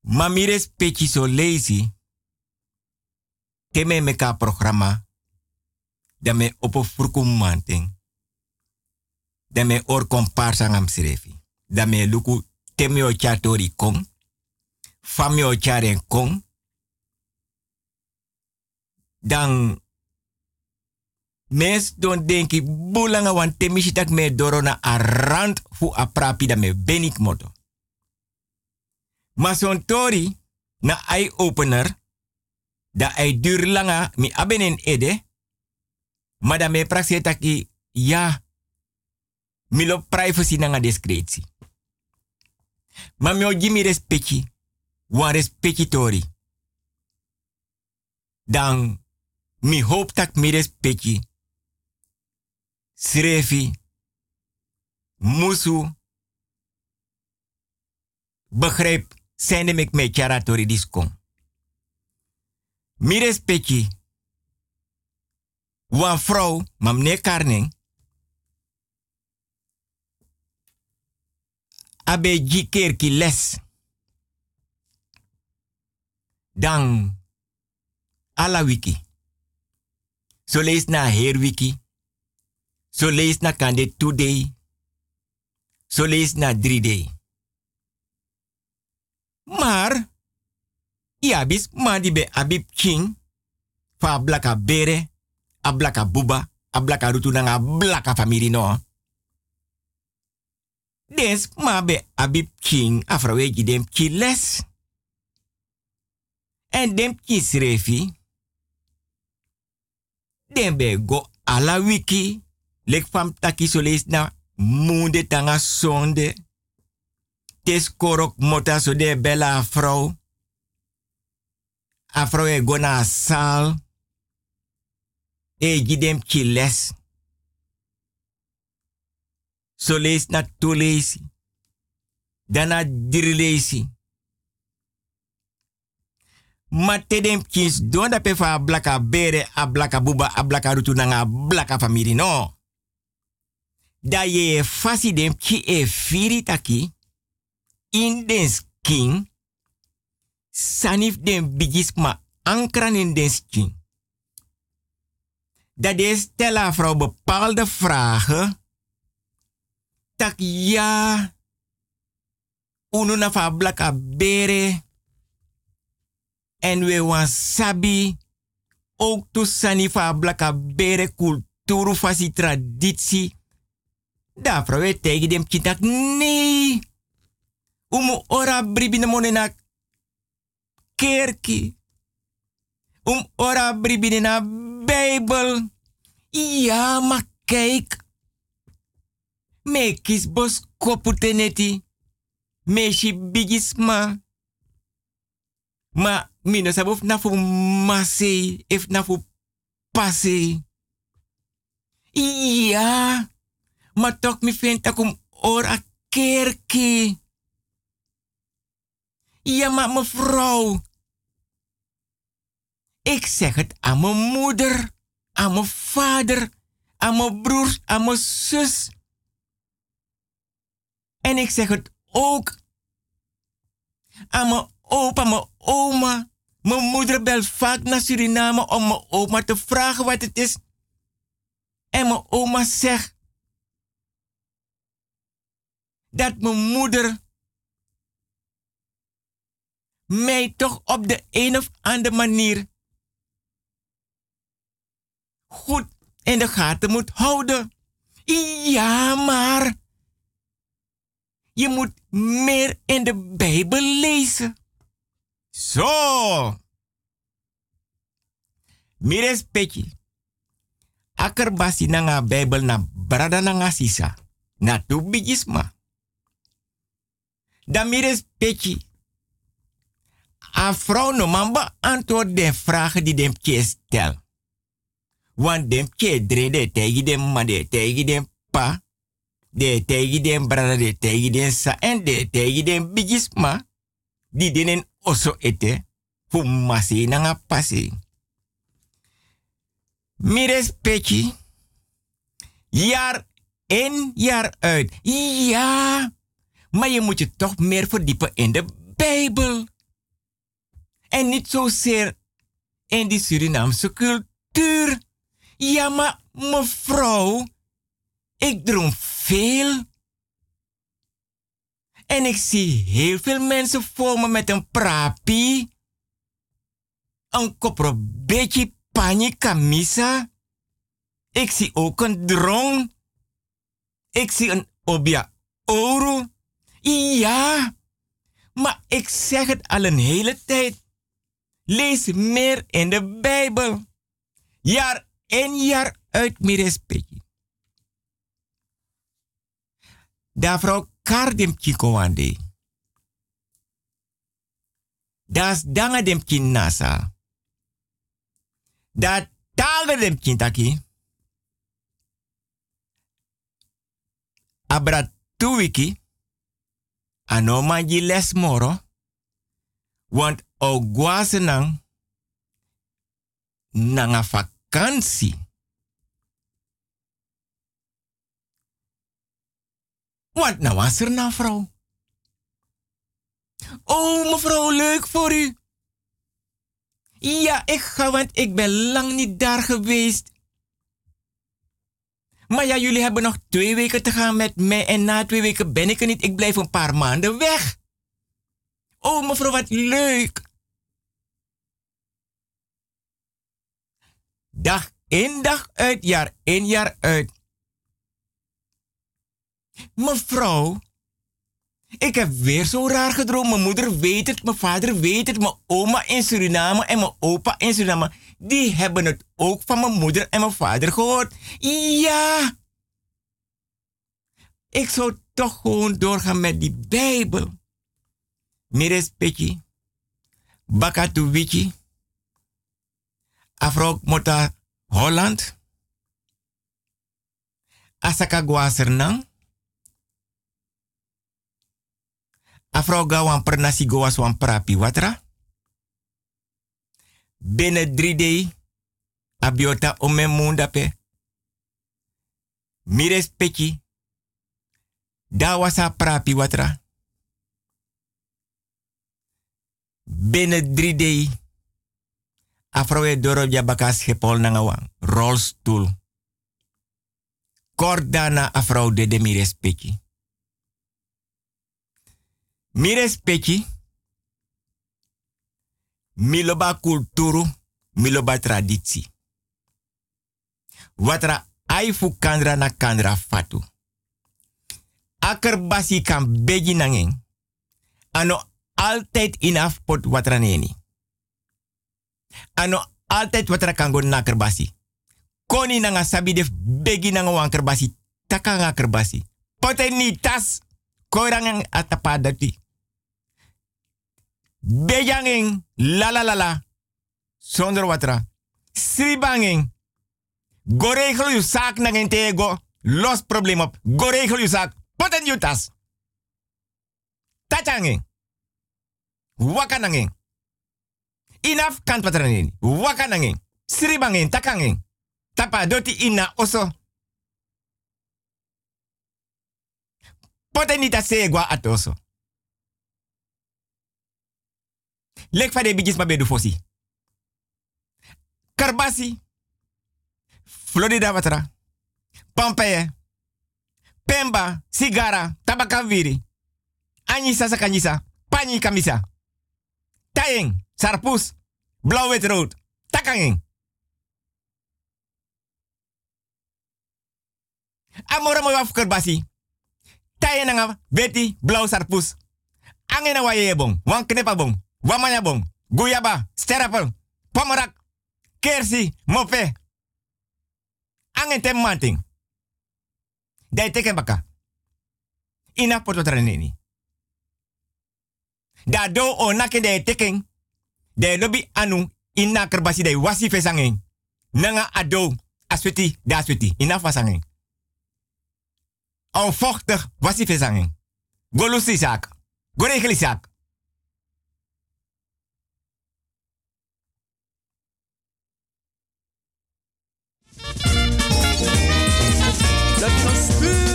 [SPEAKER 6] Ma mi respecti so lazy. Keme meka programma. Da me opo furkum manting. Da me or komparsa ngam sirefi. Da me luku temi o chatori kong. Fami o charen kong. Dan mes don denki bulanga wan temisi tak me doro na a rand fu a prapi da me benik moto. Ma son tori na eye opener da ai dur langa mi abenen ede ma da me praxe taki ya milo privacy nanga discretie. Ma mi o gimi respecti wan respecti tori. Dan mi hoop tak mi respecti Musu, begrijp, zijn ik met Chara Tori Discom. Mi respecti, wan vrouw, Karning, abe les. Dan, ala wiki. So lees na her wiki. So lees na kande two day. So lees na drie day. Maar, iabis mandi be abib king. Fa blaka bere, a blaka buba, a blaka rutu nanga blaka family no. Des ma be abib king afraweji dem ki les. En dem ki srefi. Dem be go ala wiki. Lek fam taki so lees na munde tanga sonde. Tes korok mota so de bella afro. Afro e gona sal. E gidem ki les. So lees na to leesi. Dana diri. Ma tedem kins don da pe fa blaka bere a blaka buba a blaka rutu nanga blaka famiri no. Da ye fasi dem ki e firi taki. In den skin. Sanif den bigis ma ankran in den skin. Dat is stella vrouw bepaalde vragen. Tak ja. Unu na fa blaka bere. En we wan sabi. Ook to sani fa blaka bere kulturu fasi traditie. Da we dem kitak nee. Umu ora bribi na monena kerki. Um ora bribi na Bijbel. Ja, maar kijk. Me kis bos koputeneti. Me shi bigisma. Ma mino sabof na fu mase, if na fu pase. Ja, maar toch mi vindt dat om ora kerki. Ja, maar mevrouw. Ik zeg het aan mijn moeder, aan mijn vader, aan mijn broers, aan mijn zus. En ik zeg het ook aan mijn opa, mijn oma. Mijn moeder belt vaak naar Suriname om mijn oma te vragen wat het is. En mijn oma zegt dat mijn moeder mij toch op de een of andere manier goed in de gaten moet houden. Ja, maar je moet meer in de Bijbel lezen. Zo. Mires peki. Aker basi nanga Bijbel na brada nanga sisa. Na tu bigisma. Da mires peki. A vrouw no mamba antwoord de vragen die dem ke stel. Want dem ke drede tegi dem ma de tegi dem pa. De tegi dem brada de tegi dem sa en de tegi dem bigisma. Di denen oso ete. Fu masi nanga pasi. Mires peki. Jaar in, jaar uit. Ja, maar je moet je toch meer verdiepen in de Bijbel. En niet zozeer in die Surinaamse cultuur. Ja, maar mevrouw, ik droom veel. En ik zie heel veel mensen voor me met een prapi. Een kopro beetje panje kamisa. Ik zie ook een drong. Ik zie een obia oro. Ja, maar ik zeg het al een hele tijd. Lees meer in de Bijbel. Jaar in jaar uit meer respect. Da vrouw kardem kikowande. Das danga dem kin nasa. Da taga dem kin taki. Abra tu wiki. Ano manji les moro. Want o guasenang nanga vakantie. Want nou was er nou vrouw. Oh mevrouw, leuk voor u. Ja, ik ga, want ik ben lang niet daar geweest. Maar ja, jullie hebben nog twee weken te gaan met mij en na twee weken ben ik er niet. Ik blijf een paar maanden weg. Oh mevrouw, wat leuk. Dag in, dag uit, jaar in, jaar uit. Mevrouw, ik heb weer zo raar gedroomd. Mijn moeder weet het, mijn vader weet het, mijn oma in Suriname en mijn opa in Suriname. Die hebben het ook van mijn moeder en mijn vader gehoord. Ja. Ik zou toch gewoon doorgaan met die Bijbel. Mires peki. Bakatu wiki. Afro mota Holland. Asaka guasernang. Afro gawan pernasi goas wan prapi watra. Binnen drie day. Abiota ome mundape. Mires peki. Da wasa prapi watra. Binnen drie day. Afrowe doro jabaka schepol na ngawang. Rolstoel. Kordana afro de de. Mires peki. Miloba kulturu, miloba traditie. Watra aifu kandra na kandra fatu. Akerbasi kan nangeng. Ano altijd inaf pot watra neni. Ano altijd watra kango na kerbasi. Koni nanga sabi def begi nanga wan kerbasi. Taka nga ni tas. Atapadati. Bejanging la la la la. Zonder watra. Sribanging. Go regel je zaak tego. Los probleem op. Go regel je zaak. Poten je tas. Tachanging. Wakananging. Inaf kant watranin. Wakananging. Sribanging takanging. Tapa doti ina oso. Poten niet dat segwa atoso. Lek fa de bigis ma bedu fosi. Karbasi. Florida watra. Pompeii. Pemba. Sigara. Tabakaviri. Anisa sakanyisa. Pani kamisa. Tayeng. Sarpus. Blauw wit rood. Takanging. Amora mo waf karbasi. Tayeng nga beti blauw sarpus. Angena waye bong. Wan knepa bong. Wamanya bom, guyaba, sterapel, pamarak, kersi, mope. Angen tem manting. Dai teken baka. Ina poto ini. Da do onake dai teken. Dai lobby anu ina kerbasi dai wasi fesangeng. Nanga ado asweti da asweti. Ina fasangeng. fokter wasi fesangeng. Golusi zaak. Goregeli zaak.
[SPEAKER 11] Ooh.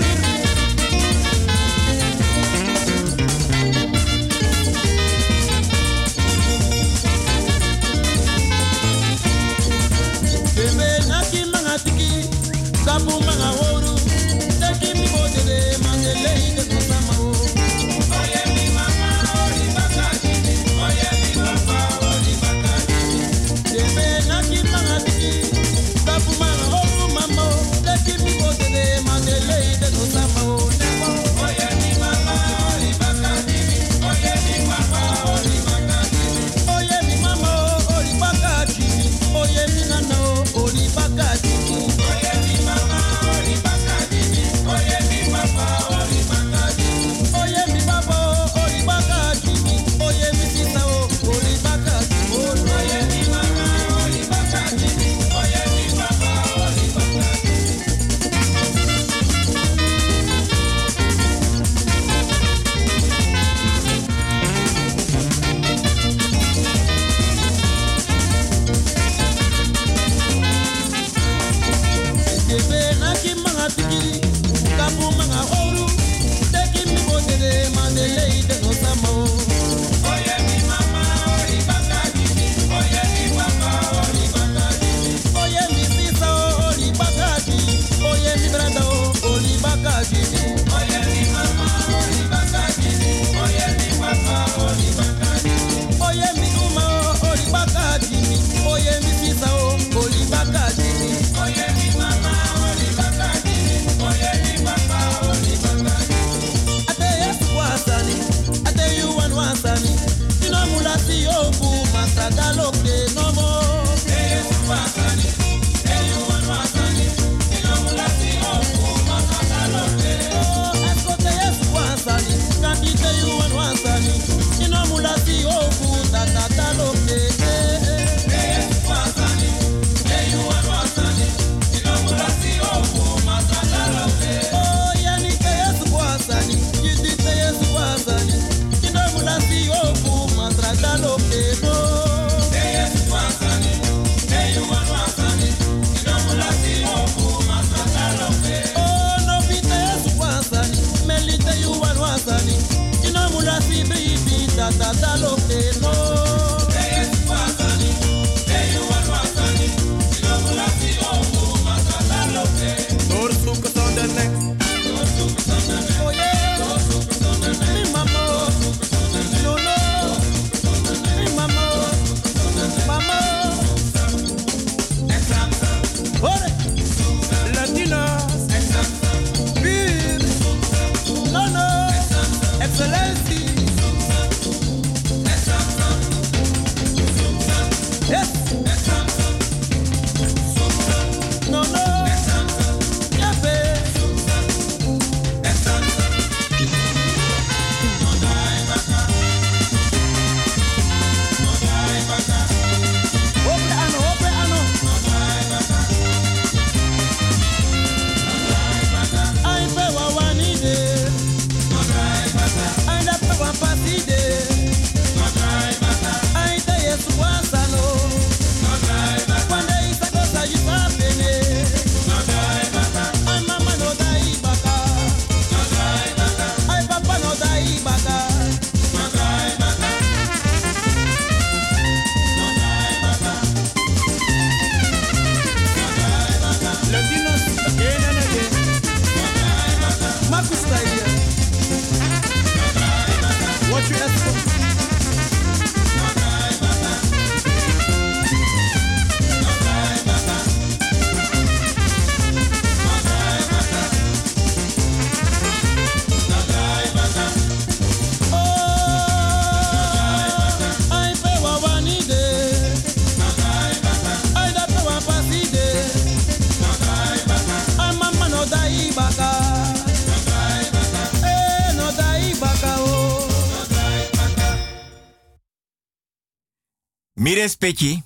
[SPEAKER 6] Respecti.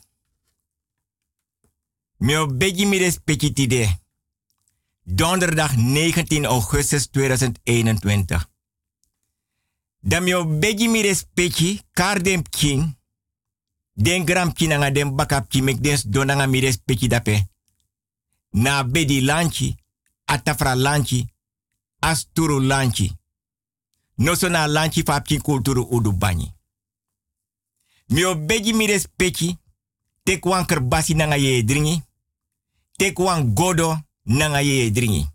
[SPEAKER 6] Mio begi mi respecti tide. Donderdag 19 augustus 2021. Dan mio begi mi respecti kar dem king. Den gram kinanga den bakap ki mek den donanga mi respecti dape. Na bedi lanchi, atafra lanchi, asturu lanchi. Noso na lanchi fapki kulturu udu banyi. Mio begi mi respecti, tek wan kerbasi nanga dringi, tek godo nanga ye dringi.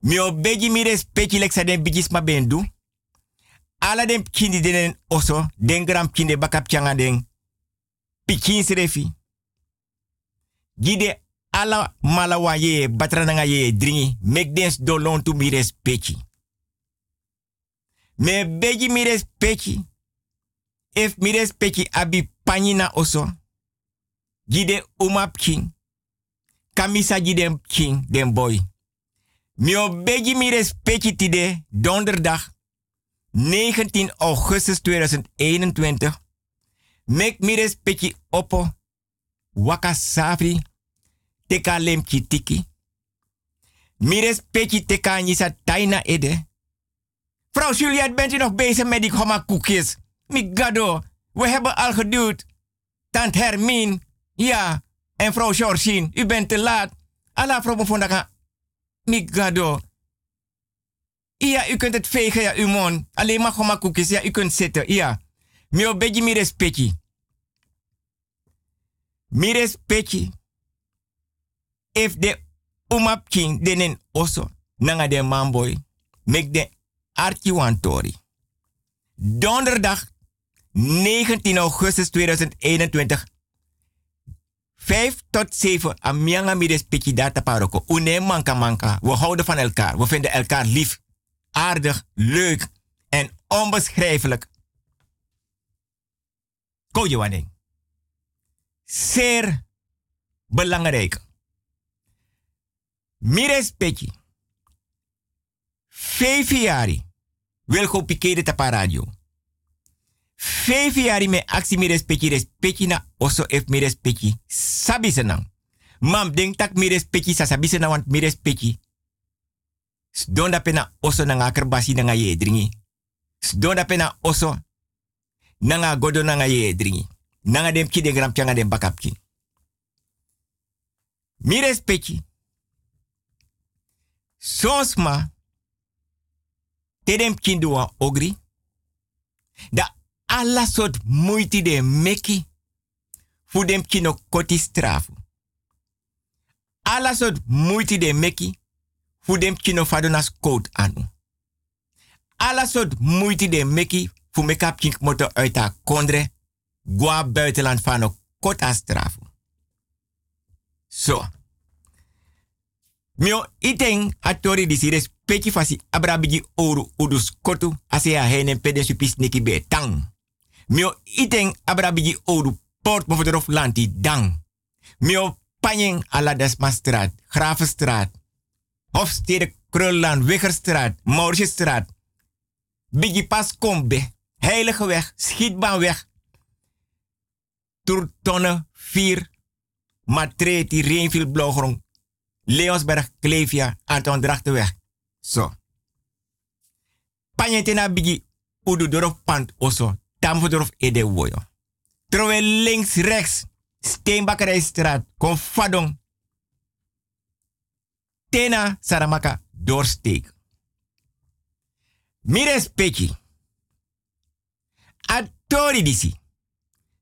[SPEAKER 6] Mio begi mi respecti lek sa den bigis ma bendu, ala den kindi den oso, den gram kinde bakap changa den, pikin srefi. Gide ala malawa ye batra nanga ye dringi, mek dens dolon tu mi respecti. Me begi mi respecti, if mi respecti abi panina oso, gide umap king, kamisa gide king den boy. Mi begi mi respecti tide donderdag 19 augustus 2021. Mek mi respecti oppo waka safri teka lem tiki. Mi respecti teka nisa taina ede. Vrouw Juliette, bent u nog bezig met die gomma koekjes? Migado, we hebben al geduwd. Tant Hermine, ja. En vrouw Georgine, u bent te laat. Allah vrouw vandaag. Migado. Ja, u kunt het vegen, ja, uw mond. Alleen maar gomma koekjes, ja, u kunt zitten, ja. Mio beji mi respecti. Mi respecti. If de umap king denen oso, nanga de manboy, mek de arki wantori. Donderdag 19 augustus 2021. 5 tot 7 amianga mi respecti data paroko. Une manka manka. We houden van elkaar. We vinden elkaar lief, aardig, leuk en onbeschrijfelijk. Kojewaning. Zeer belangrijk. Mi respecti. Vijf jaar wil go pikede tapa radio. Vijf jaar me actie mi respecti na oso ef mi. Sabi senang. Mam denk tak mi sa sabi senang want mi respecti. Sdonda pena oso na nga kerbasi na nga ye dringi. Sdonda pena oso na nga godo na dringi. Na dem ki de gram nga dem bakapki. Mi respecti. Tedem kindua ogri. Da alla sort moeite de meki. Fu dem kino koti strafu. Alla sort moeite de meki. Dem kino fadonas koud anu. Alla sort moeite de meki. Fu mekap kink moto uit kondre. Gwa buitenland van kota strafu. So. Mio iteng atori di sires peki fasi abrabigi oru udus kotu ase a henen peden supis neki be tang. Mio iteng abrabigi oru port mofoterof lanti dang. Mio panyen ala Desmastraat, Gravenstraat, Hofstede Krullaan, Wiggerstraat, Mauritsstraat, Bigi Pas Kombe, Heiligeweg, Schietbaanweg, Tourtonne 4, Matreti, Reenville, Blauwgrond, Leonsberg, Klevia, Anton Drachtenweg. Zo. Panyetena bigi udu dorof pant oso. Tam dorof ede woyo. Terwijl links, rechts, Steenbakkerijstraat, Confadong. Tena Saramaka doorsteek. Mires peki. Atori disi.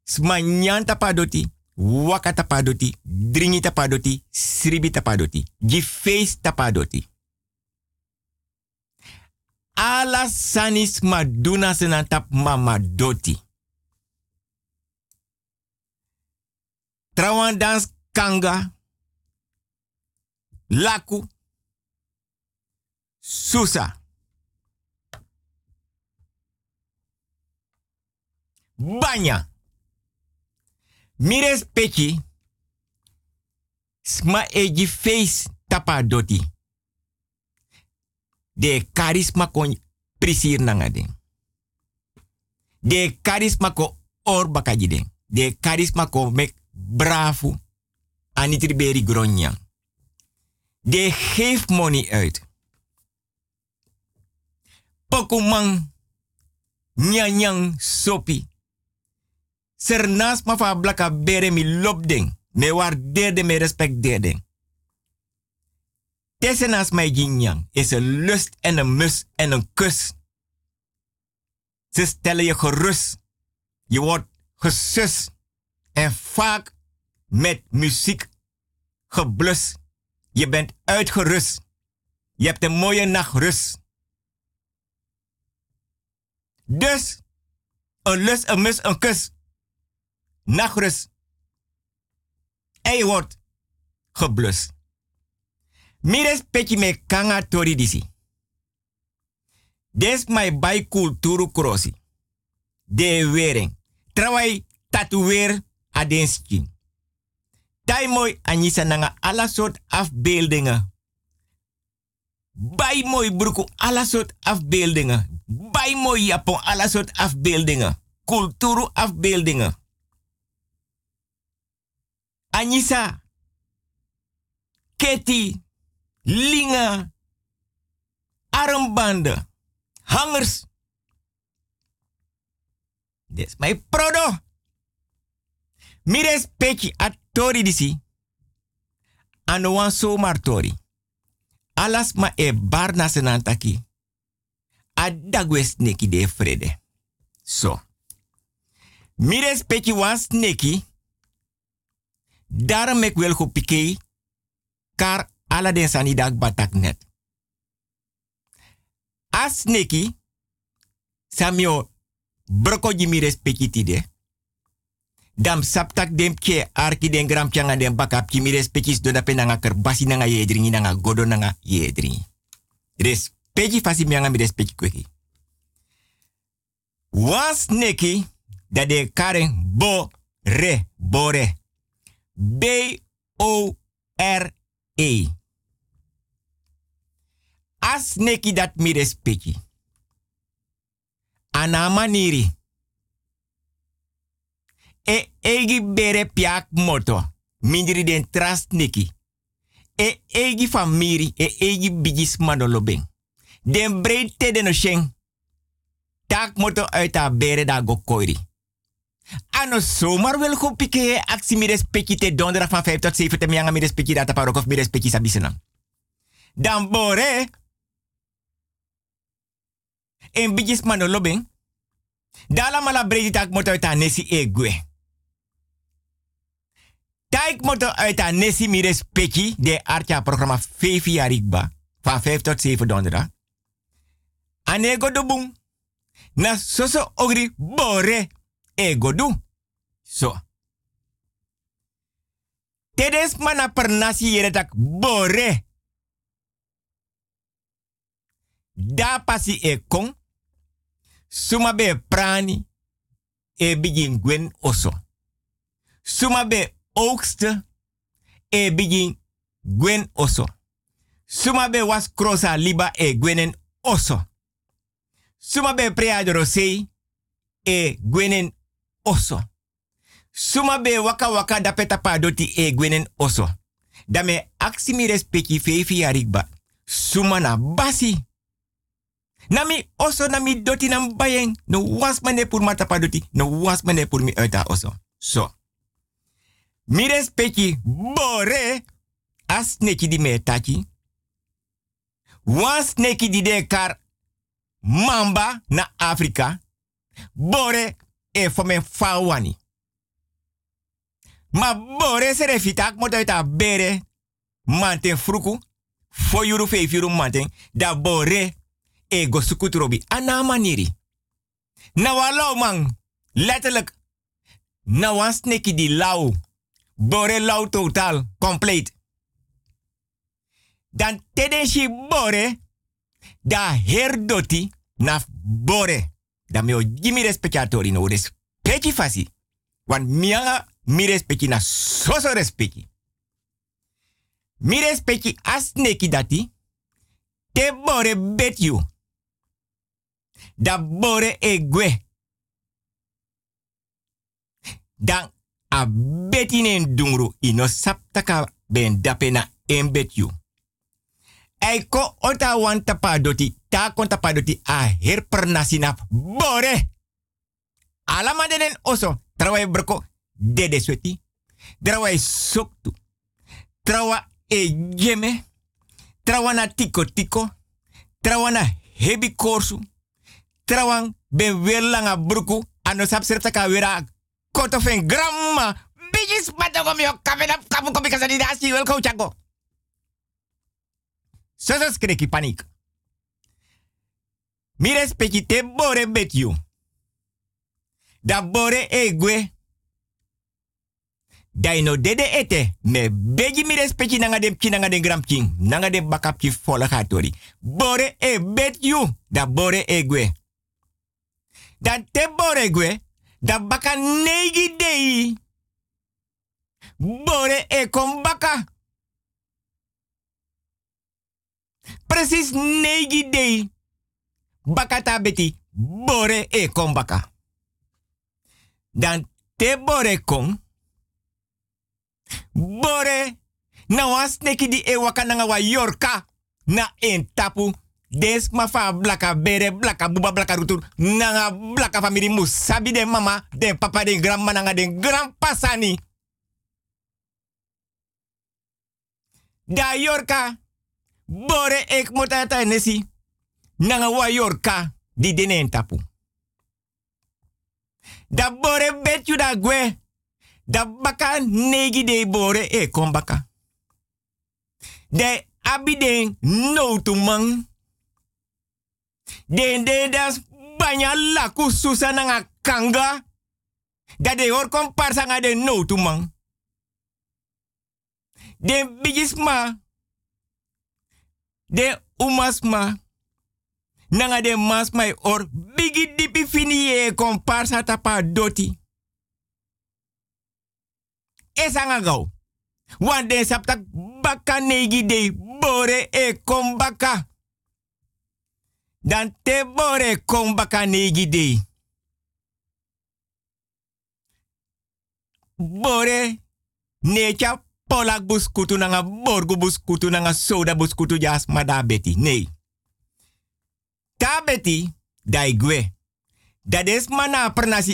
[SPEAKER 6] Smanyan tapadoti, waka tapadoti, dringi tapadoti, sribi tapadoti, face tapadoti. Ala sanis maduna senantap mama doti. Trawan dans kanga, laku, susa. Banya. Mires pechi. Sma eji face tapa doti. De charisma kon prisir nanga den. De charisma ko or bakaji den. De charisma ko mek bravo. Anitriberi. De geeft money uit. Pokumang. Nyanyang sopi. Sernas ma fa blaka bere mi lopding. Me waardeerde me. Tessenaast mij jinyang is een lust en een mus en een kus. Ze stellen je gerust. Je wordt gesus. En vaak met muziek geblus. Je bent uitgerust. Je hebt een mooie nachtrust. Dus, een lust, een mus, een kus. Nachtrust. En je wordt geblust. Mires peki me kanga tori disi. Des my bai kulturu krosi. De wering. Trawai tatoeëer adenskin. Tai mooi anisa nanga alla soort afbeeldingen. Bai mooi broeko alla soort afbeeldingen. Bai mooi japon alla soort afbeeldingen. Kulturu afbeeldingen. Anissa. Ketty. Linga. Armbanden. Hangers. Dit is mijn prodo. Mires peki atori disi. Ano wan somar tori. Alas ma e barna senantaki. Adagwes neki de frede. So. Mires peki wan sneki. Daarom ik wil go pike. Kar ala den sani dag batak net. As neki. Samio broko jimi respecti tide. Dam saptak dem ke arki den gram pianga den bakap kimi respectis do dape nanga kerbasi nanga yedringi nanga godo nanga yedringi. Respecti fasi mianga mi respecti kweki. Was da de karen bo re bore. B O R E. As neki dat mi respecti. Ana maniri. E egi bere piak moto. Mindiri den trust neki. E egi famiri. E egi bigis manolobeng. Den breedte den osheng. Tak moto uit a bere da go koiri. Ano zomaar wil go pike actie mi te donderdag van 5 tot 7 te mianga mi respecti data parok of mi respecti sabisenang. Dan bore. En bigis manolobeng. Dala mala tak moto uit a nesi egwe. Taik moto uit nesi mi respecti de artja programma Fevi Arikba. Van 5 tot 7 donderdag. Anego boom. Na soso ogri bore ego do. So. Tedes mana pernasi yere tak bore. Da pasi e kong. Suma be prani. E begin gwen oso. Suma be oogste. E begin gwen oso. Suma be was krosa liba e gwenen oso. Suma be preadoro sei. E gwenen oso. Suma be waka waka da peta padoti e gwenen oso. Dame aksi mi respecti fefi arikba. Suma na basi. Nami oso nami doti nam. No was mane pur mata padoti. No was mane pur mi uita oso. So. Mi respecti bore. As neki di me tachi. Was neki di de kar mamba na Afrika. Bore e fome fawani. Ma bore se refitak ta bere. Manten fruku. Fo yuru fe yuru manten. Da bore e go sukutrobi. Ana maniri. Na walo man. Letterlijk. Na wan di lau. Bore lau totaal. Compleet. Dan tedenshi bore. Da herdoti. Na bore. Dan meo jimi respectatori no respecti fasi. Want mianga mi respecti na soso respecti. Mi respecti as neki dati. Te bore bet you. Da bore e gwe. Dan a beti nen dungru ino saptaka ben dapena en bet you. Ei ko ota wan tapa doti, ta kon tapa doti a herper nasinap bore. Alama denen oso, trawa broko dede sweti. Trawa soktu. Trawa e jeme. Trawa na tiko tiko. Trawa na hebi korsu. Trawan ben welanga bruku. Ano sap serta ka wera koto fen gramma. Bigis matogom yo kavenap kapu kopi kasadi dasi welko chago. Sosos kreki panik. Mi respecti te bore bet you. Da bore egwe. Da ino dede ete. Me begi mi respecti nanga dem ki nanga dem gram king. Nanga dem bakap ki folle gatori. Bore e bet you. Da bore egwe. Te bore egwe. Da baka negi dei. Bore e kom baka. Precies negi dei. Bakata beti. Bore e kom baka. Dan te bore kom. Bore. Na neki di e waka wa yorka. Na en tapu. Des ma fa blaka bere blaka buba blaka rutur. Nanga blaka family musabi de mama. Den papa de grandma nanga den grandpa sani. Da yorka. Bore ek motata nesi. Nanga wa yorka. Di denen tapu. Da bore betju da gwe. Da baka negi de bore e kom baka. De abiden no tu man. Den de das banya laku susa nanga kanga. Da de komparsa nga de no tu man. De bigisma. De umasma. Nanga de mas or bigi dipi fini e komparsa tapa doti. Esanga gau. Wan den saptak baka negi de bore e kom baka. Dan te bore kom baka negi de. Bore necha polak buskutu nanga borgu buskutu nanga soda buskutu jas mada beti. Nee. Ta beti dai gwe. Is mana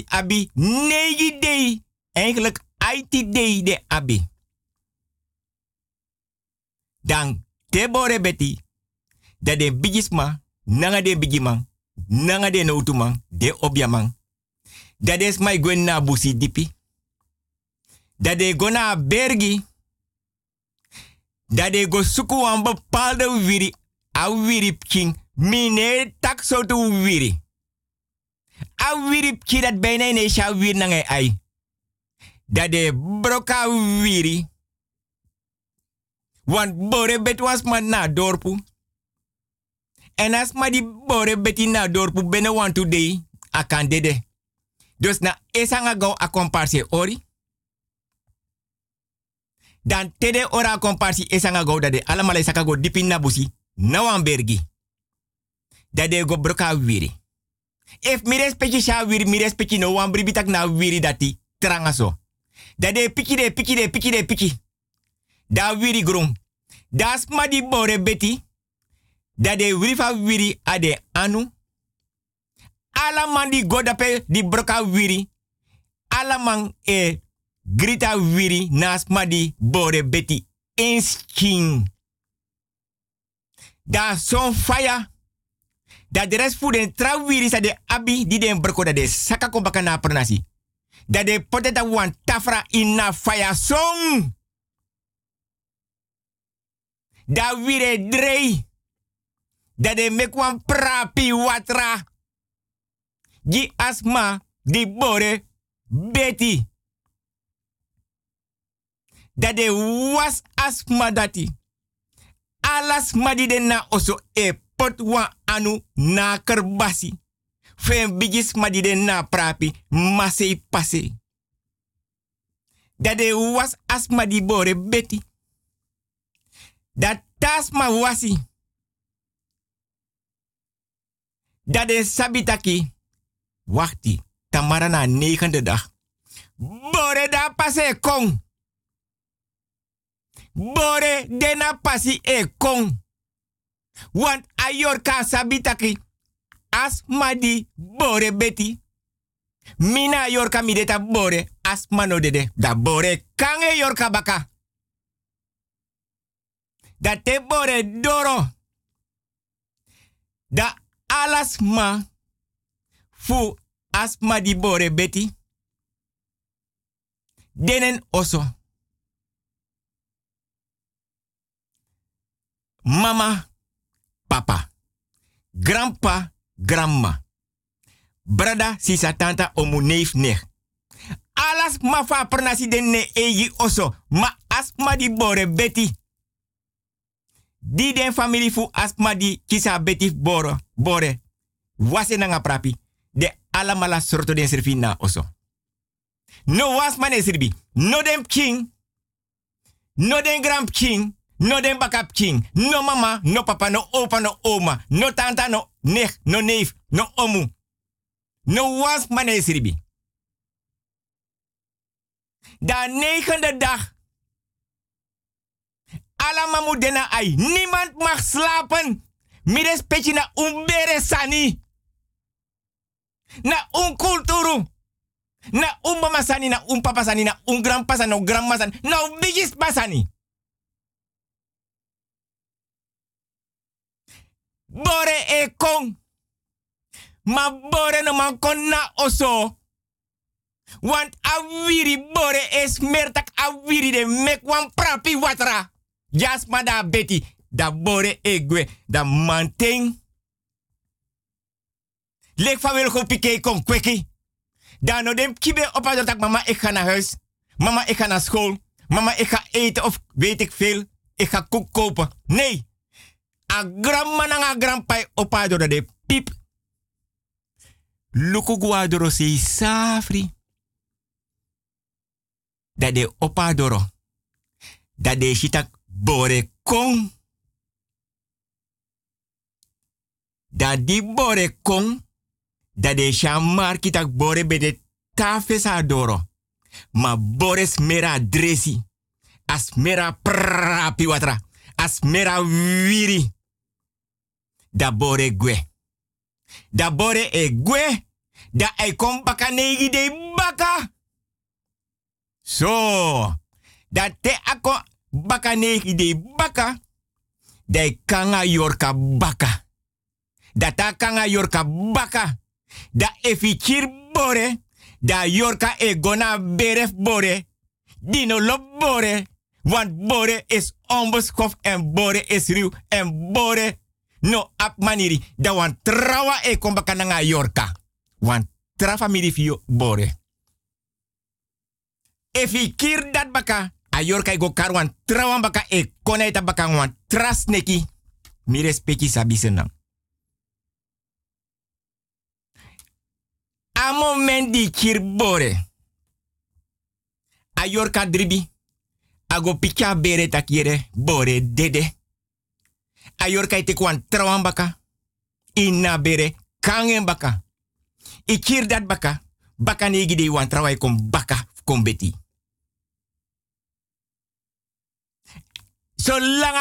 [SPEAKER 6] abi negi dei. Eigenlijk IT dei de abi. Dan te bore beti. Dat de nanga de bigiman. Nanga de noutuman. De objaman. Dat is my gwen na busi dipi. Dat de gona bergi. Dat de go suku een bepaalde wiri. A wiri king. Mine tak so tu wiri. A wiri dat bijna een wiri nange ai. Dat de broka wiri. Want bore bet was ma na dorpu. En as ma di bore beti na dorpu bene want today. A kan dede. Dus na esanga go a ori. Dan tede ora komparsi esanga go dade alamala isaka go dipin na busi. Na. Dade go broka wiri. If mi respecti sha wiri, mi respecti no wan bribitak na wiri dati. Tranga so. Dade piki de piki de piki de piki. Da wiri grum. Das ma di bore beti. Dade wiri fa wiri ade anu. Ala man di godape di broka wiri. Ala man e grita wiri nas madi bore beti inskin. Da son fire. Da de rest fu tra wiri sa de abi di den broko da de saka ko baka na pernasi. Da de poteta wan tafra in fire song. Da wire drei. Da de mek wan prapi watra. Gi asma di bore beti dat de was asma dati. Alas madi de na oso e pot wa anu na kerbasi. Fen bigis madi na prapi masei pase. Dat was asma di bore beti. Dat tasma wasi. Dat de sabitaki. Wachti, tamara na negende dag. Bo Bore da pase kong. Bore dena pasi e kong. Want ayorka sabitaki. As madi bore beti. Mina yorka mideta bore as mano dede. Da bore kange yorka baka. Da te bore doro. Da alas ma fu as madi bore beti. Denen oso. Mama, papa. Grandpa, grandma. Brada, sisa, tanta, omu, neef, nech. Alas ma fa pernasi den ne eji oso. Ma asma di bore beti. Di den family fu asma di kisa beti boro, bore. Wase nanga prapi. De alamala sorto den servi na oso. No was mane sirbi. No den king. No den grand king. No den bakap king. No mama, no papa, no opa, no oma. No tanta, no nech, no neef, no omu. No was mane sirbi. Da negende dag. Moet dena ai. Niemand mag slapen. Mires petje na umbere sani. Na un kulturu. Na un mama sani, na un papa sani, na un grandpa sani, na un sani, na bigis pasani. Bore e kong. Ma bore no man kon na oso. Want awiri bore es mertak awiri de mek wan prapi watra. Jasma da beti. Da bore egwe. Da manteng. Lek van wil go pike kon kweki. Da no dem kibe dat mama ik ga naar huis. Mama ik ga naar school. Mama ik ga eten of weet ik veel. Ik ga koek kopen. Nee. A grandma na a grandpa opa door de piep. Luku guadoro sei safri. Dat de opa doro. Dat de shitak bore kong. Dat di bore kong. Dat de shamar kitak bore bede tafes adoro. Ma bore smera dresi. As mera prapi watra. As mera wiri. Da bore gwe. Da bore e gwe. Da e kom baka de baka. So, dat te ako baka negi de baka, de kanga yorka baka. Dat ta kanga yorka baka. Da efichir bore, da yorka e gona beref bore, dino lop bore, want bore is onbeschoft en bore is ruw en bore no ap maniri. Da want trawa e kom baka nanga yorka. Want tra family fio bore. Efi kir dat baka, a yorka i go karwan trawan baka e konaita baka wan tras neki. Mi respecti sabi senang. A moment di kir bore. A yorka dribi. A go picha bere takire bore dede. A yorka ite kwan trawan baka. Ina bere kangen baka. I kir dat baka. Baka negi de wan trawai kom baka kom beti.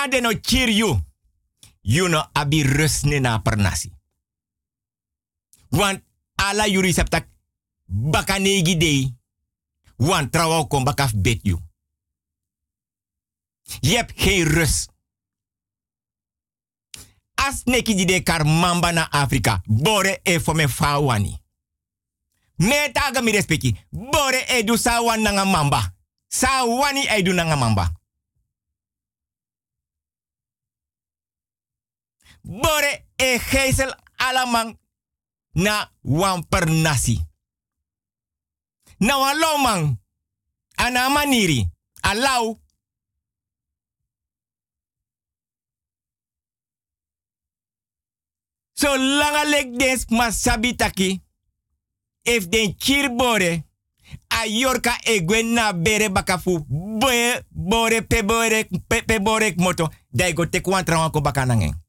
[SPEAKER 6] De no cheer you, you no abi rusne na pernasi. Want ala yuri septak baka negi want trouw kom bakaf bet you. Je hebt geen. As neki kar mamba na Afrika, bore e for me fawani. Me taga mi respecti, bore e du sawan nanga mamba. Sawani e du nanga mamba. Bore e geisel alamang na wan per nasi. Na wan lomang. Ana maniri. Alau. So langa lek des masabitaki. If den chirbore. A yorka e gwen na bere bakafu. Boe bore pe bore pe, pe bore moto. Dai go tek wan trawan ko bakanangen.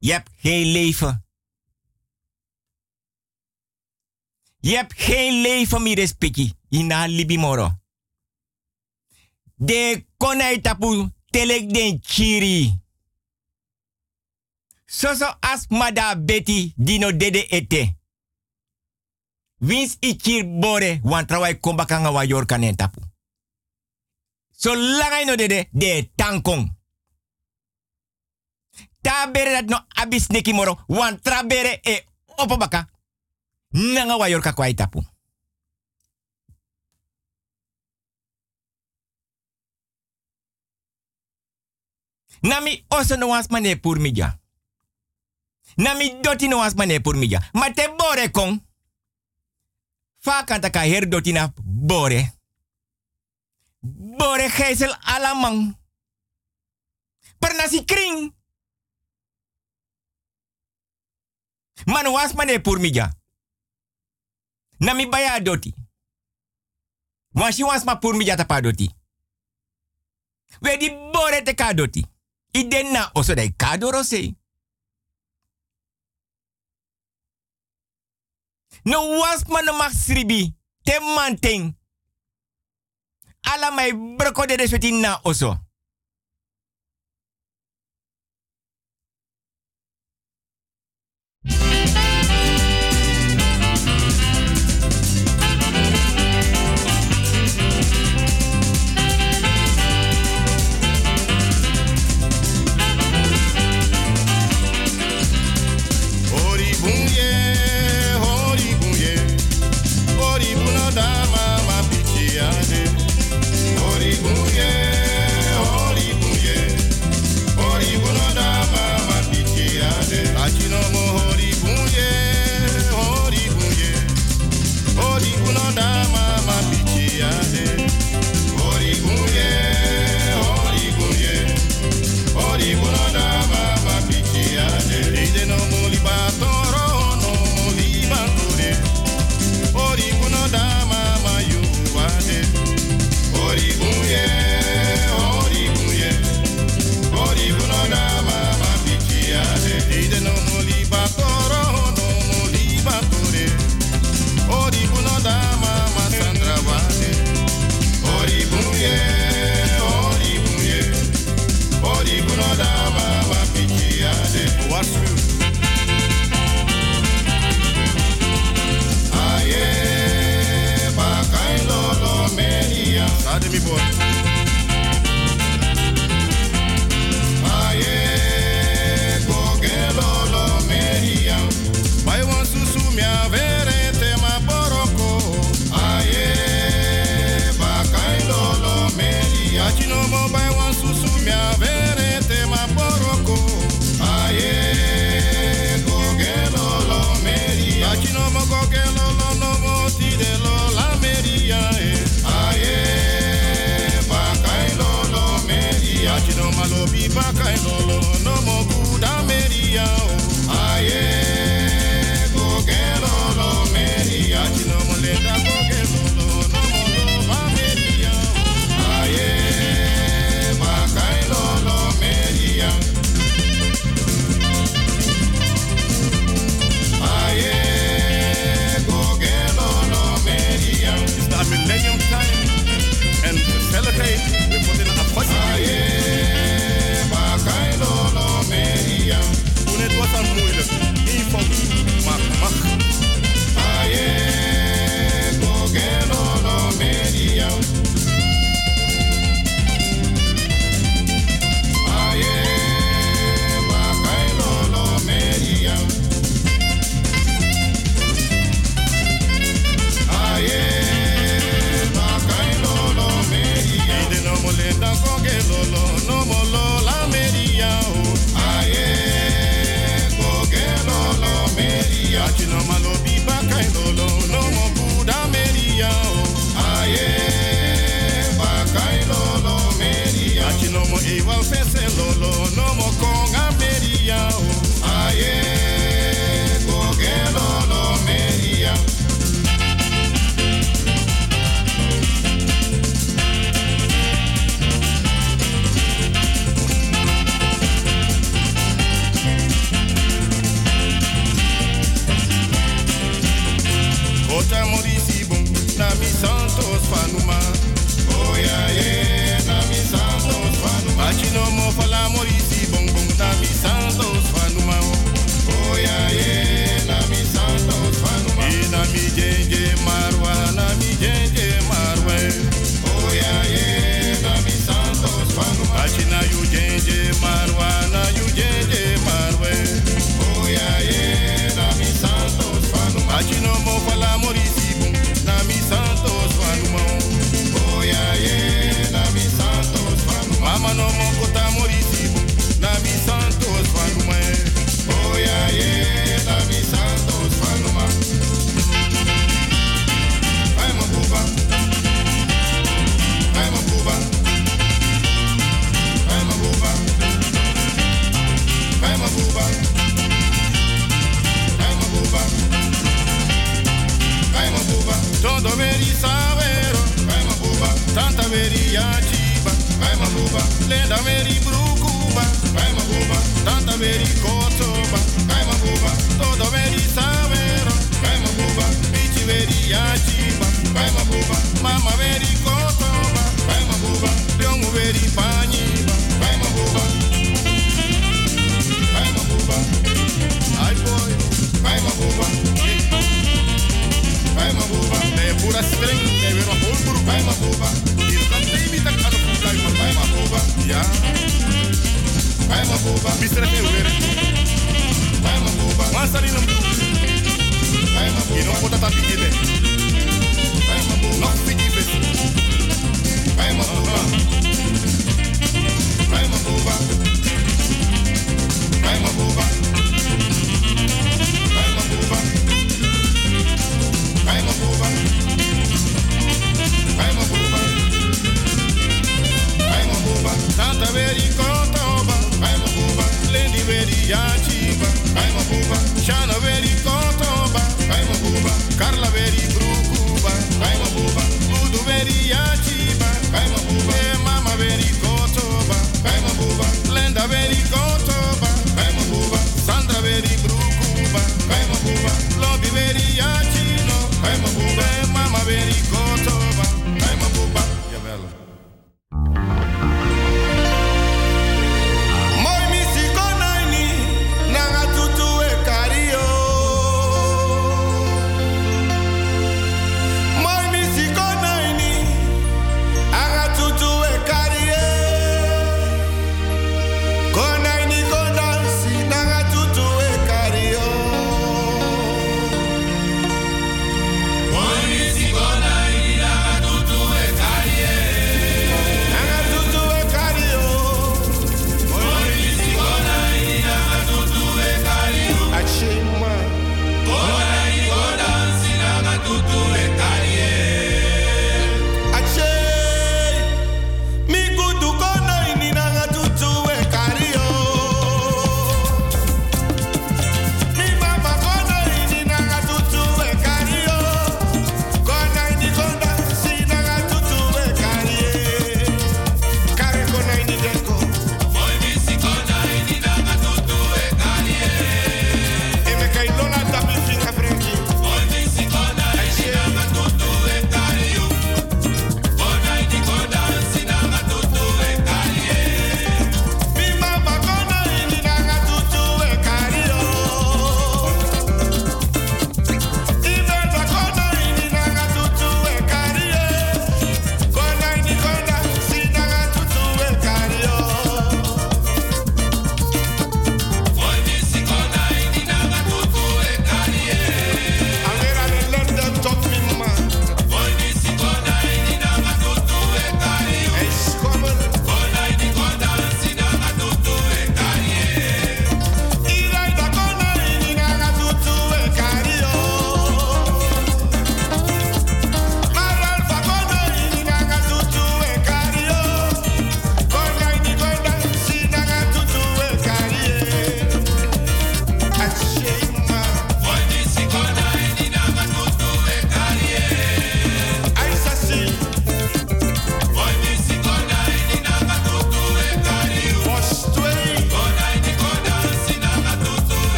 [SPEAKER 6] Je. Je hebt geen leven, mi respecti.
[SPEAKER 12] ina libi moro. De konai tapu telek den chiri. Soso as mada beti dino dede ete. Wins ikir bore wan trawai kombakanga wa yorkanen tapu. So langai no dede de tankong. Ta bere dat no abis neki moro wan tra bere e opobaka. Nanga wa yorka kwai tapu. Nami oso no was mane. Nami doti no was mane pur mija. Ma bore kong. Fa kanta ka her doti na bore. Bore geisel alamang. Per nasi kring. Man was mane pur Nami baya doti. Wansi was ma pur mija tapa doti. We di bore te ka doti. Iden na oso dai sei. No was man mag sribi. Te. Ala mai broko de de na oso.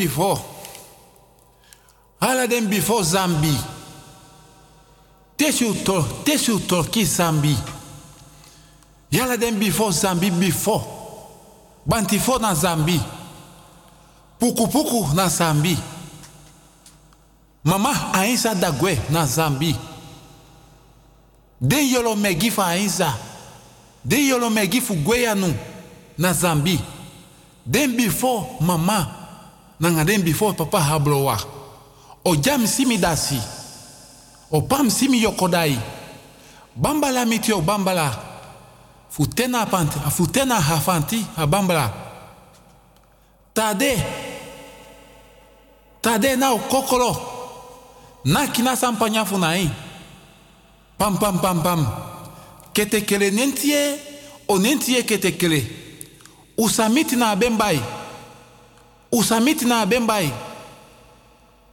[SPEAKER 1] Before. Alla den before Zambi. Tesu to, tesu torki Zambi. Yala den before Zambi before. Bantifo na Zambi. Puku puku na Zambi. Mama ainsa dagwe na Zambi. Den yolo megi fa ainsa. Den yolo megi fu gweyanu na Zambi. Den before mama. Nanga den before papa hablowa. O jam simi dasi. O pam simi yokodai. Bambala miti o bambala. Futena panti, futena hafanti a bambala. Tade. Tade na o kokolo. Na kina sampanya. Pam pam pam pam. Kete kele nentie o nentie kete kele. Usamiti na bembai. Usamiti na bembai.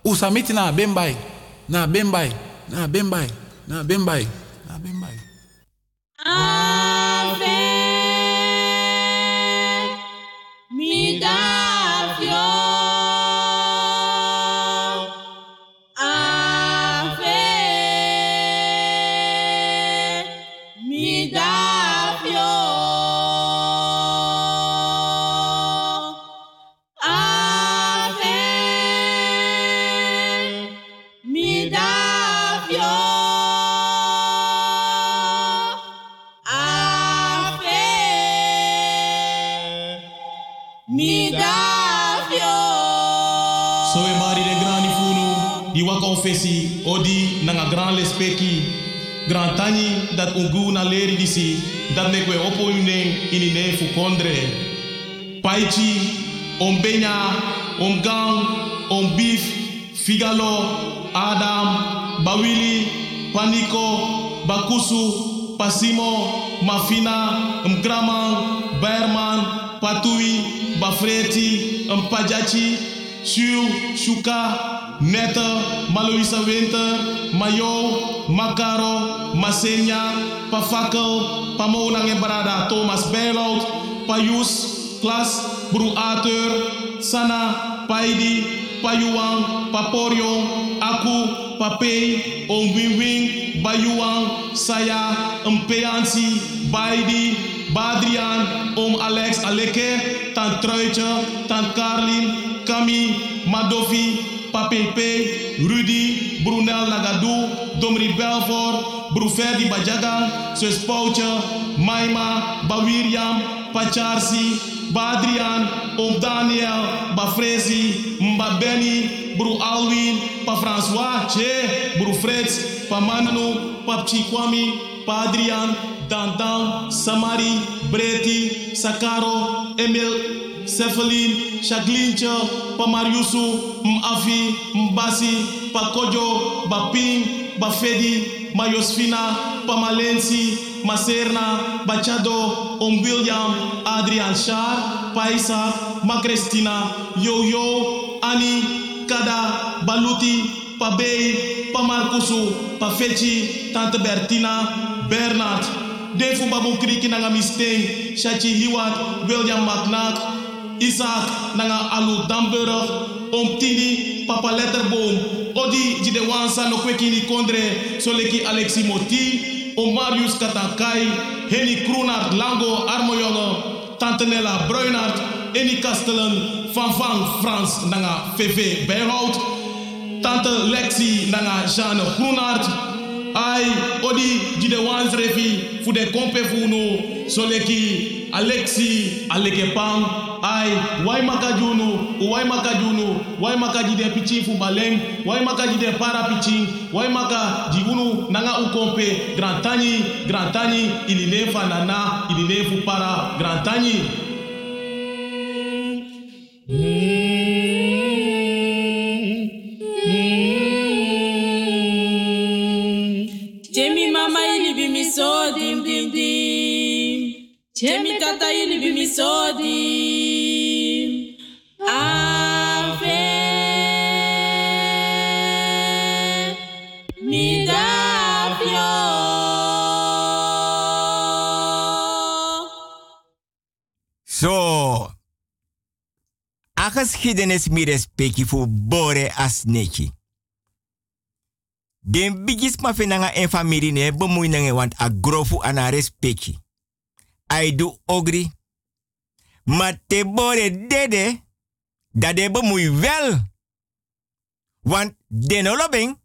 [SPEAKER 1] Usamiti na bembai. Na bembai. Na bembai. Na bembai. Na bembai.
[SPEAKER 13] Ave
[SPEAKER 14] gran tani dat ungu na leri disi dat me kwe opo yune ini ne fu kondre. Paichi om benya om gang om beef figalo adam bawili paniko bakusu pasimo mafina mgraman berman patui bafreti mpajachi Shu, Shuka, Netta, Maloisa Winter, Mayo, Makaro, Masenya, Pafakel, Pamonang en Barada, Thomas Bijlout, Payus, Klas, Bru Arthur, Sana, Paidi, Payuang, Paporion, Aku, Papei, Om Wing Bayuang, Saya, Mpeansi, Baidi, Badrian, Om Alex Aleke, Tant Truitje, Tant Carlin, Kami, Madofi, Papepe, Rudy, Brunel Nagadou, Domri Belfort, Bruferdi Bajagan, Sus Poutje, Maima, Bawiriam, Pacharsi, Badrian, Om Daniel, Bafrezi, Mba Benny, Bru Alwin, Pa François, Che, Bru Freds, Pa Manu, Pa Chikwami, Pa Adrian, Dandan, Samari, Breti, Sakaro, Emil, Cephalin, Shaglincha, Pamariusu, Mafi, Mbasi, Pakojo, Baping, Bafedi, Mayosfina, Pamalensi, Maserna, Bachado, Om William, Adrian Shar, Paisa, Macrestina, Yo-Yo, Ani, Kada, Baluti, Pabei, Pamarkusu, Pafechi, Tante Bertina, Bernard, Defu Babu Kriki Nanga Misteng, Shachi Hiwat, William McNack, Isaac nanga alu Damburg, om tini papa letterboom, odi di de wansa kwekini kondre, soleki Alexi Moti, om Marius Katankai, Henny Kroenart Lango Armojonge, Tante Nella Bruinart, Eni Kastelen, Van Van Frans nanga VV Bijhout, Tante Lexi nanga Jeanne Groenart, ai odi di de wans refi fu kompe soleki Alexi aleke pang ai wai makajunu? Wai makajunu? Wai makaji de pichi fu baleng wai makaji de para pichi wai maka jigunu nanga ukompe? Grand tani grand tani ili ne fanana ili ne fu para grand tani
[SPEAKER 13] Jemi Jemi tata ili bi mi so dim. Ave davio.
[SPEAKER 6] So. geschiedenis mi respecti voor bore as neki. Den bigis ma fenanga en familie ne bemoei nange want a grofu ana respecti. Ai du ogri. Ma te bore dede, dat de bemoei wel. Want den olobeng,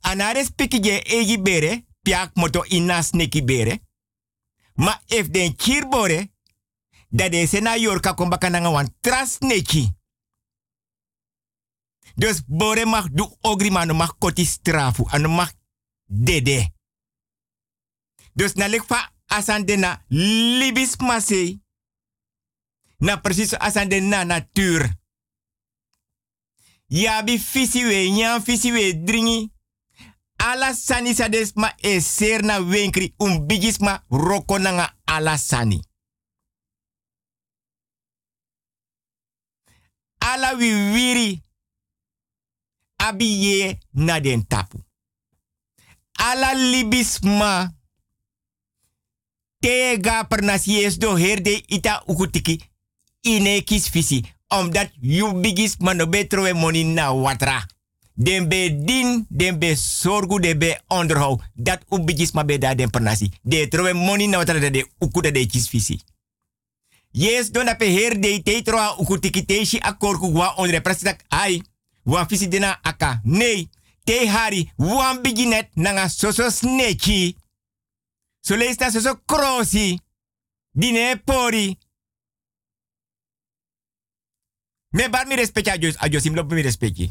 [SPEAKER 6] ana respecti je egi bere, piak moto inas neki bere. Ma if den kirbore, dat de sena yorka kombaka nanga wan tras neki. Dus bore mag du ogri maar no mag koti strafu, anu mag dede. Dus na lek fa asande na libis. Na precies asande na natuur. Yabi fisi we, nyan fisi we dringi. Ala sani sa des ma e na wenkri um bigis ma roko nanga ala sani. Ala wi wiri na den tapu. Ala libis ma tega pernasies do herde ita ukutiki ine kis fisi. Omdat you bigis ma no betro we money na watra. Den be din, den be sorgu, den be onderhoud. Dat u bigis ma be da den pernasi. De trowe money na watra de ukuta de kis fisi. Yes, don ape te troa ukutiki te shi akorku wa onre prasidak ai. Wan fisi dena aka. Nee, te hari wan biginet nanga soso sneki. So leesta soso krosi. Dine pori. Me bar mi respecti a Jos, a mi respecti.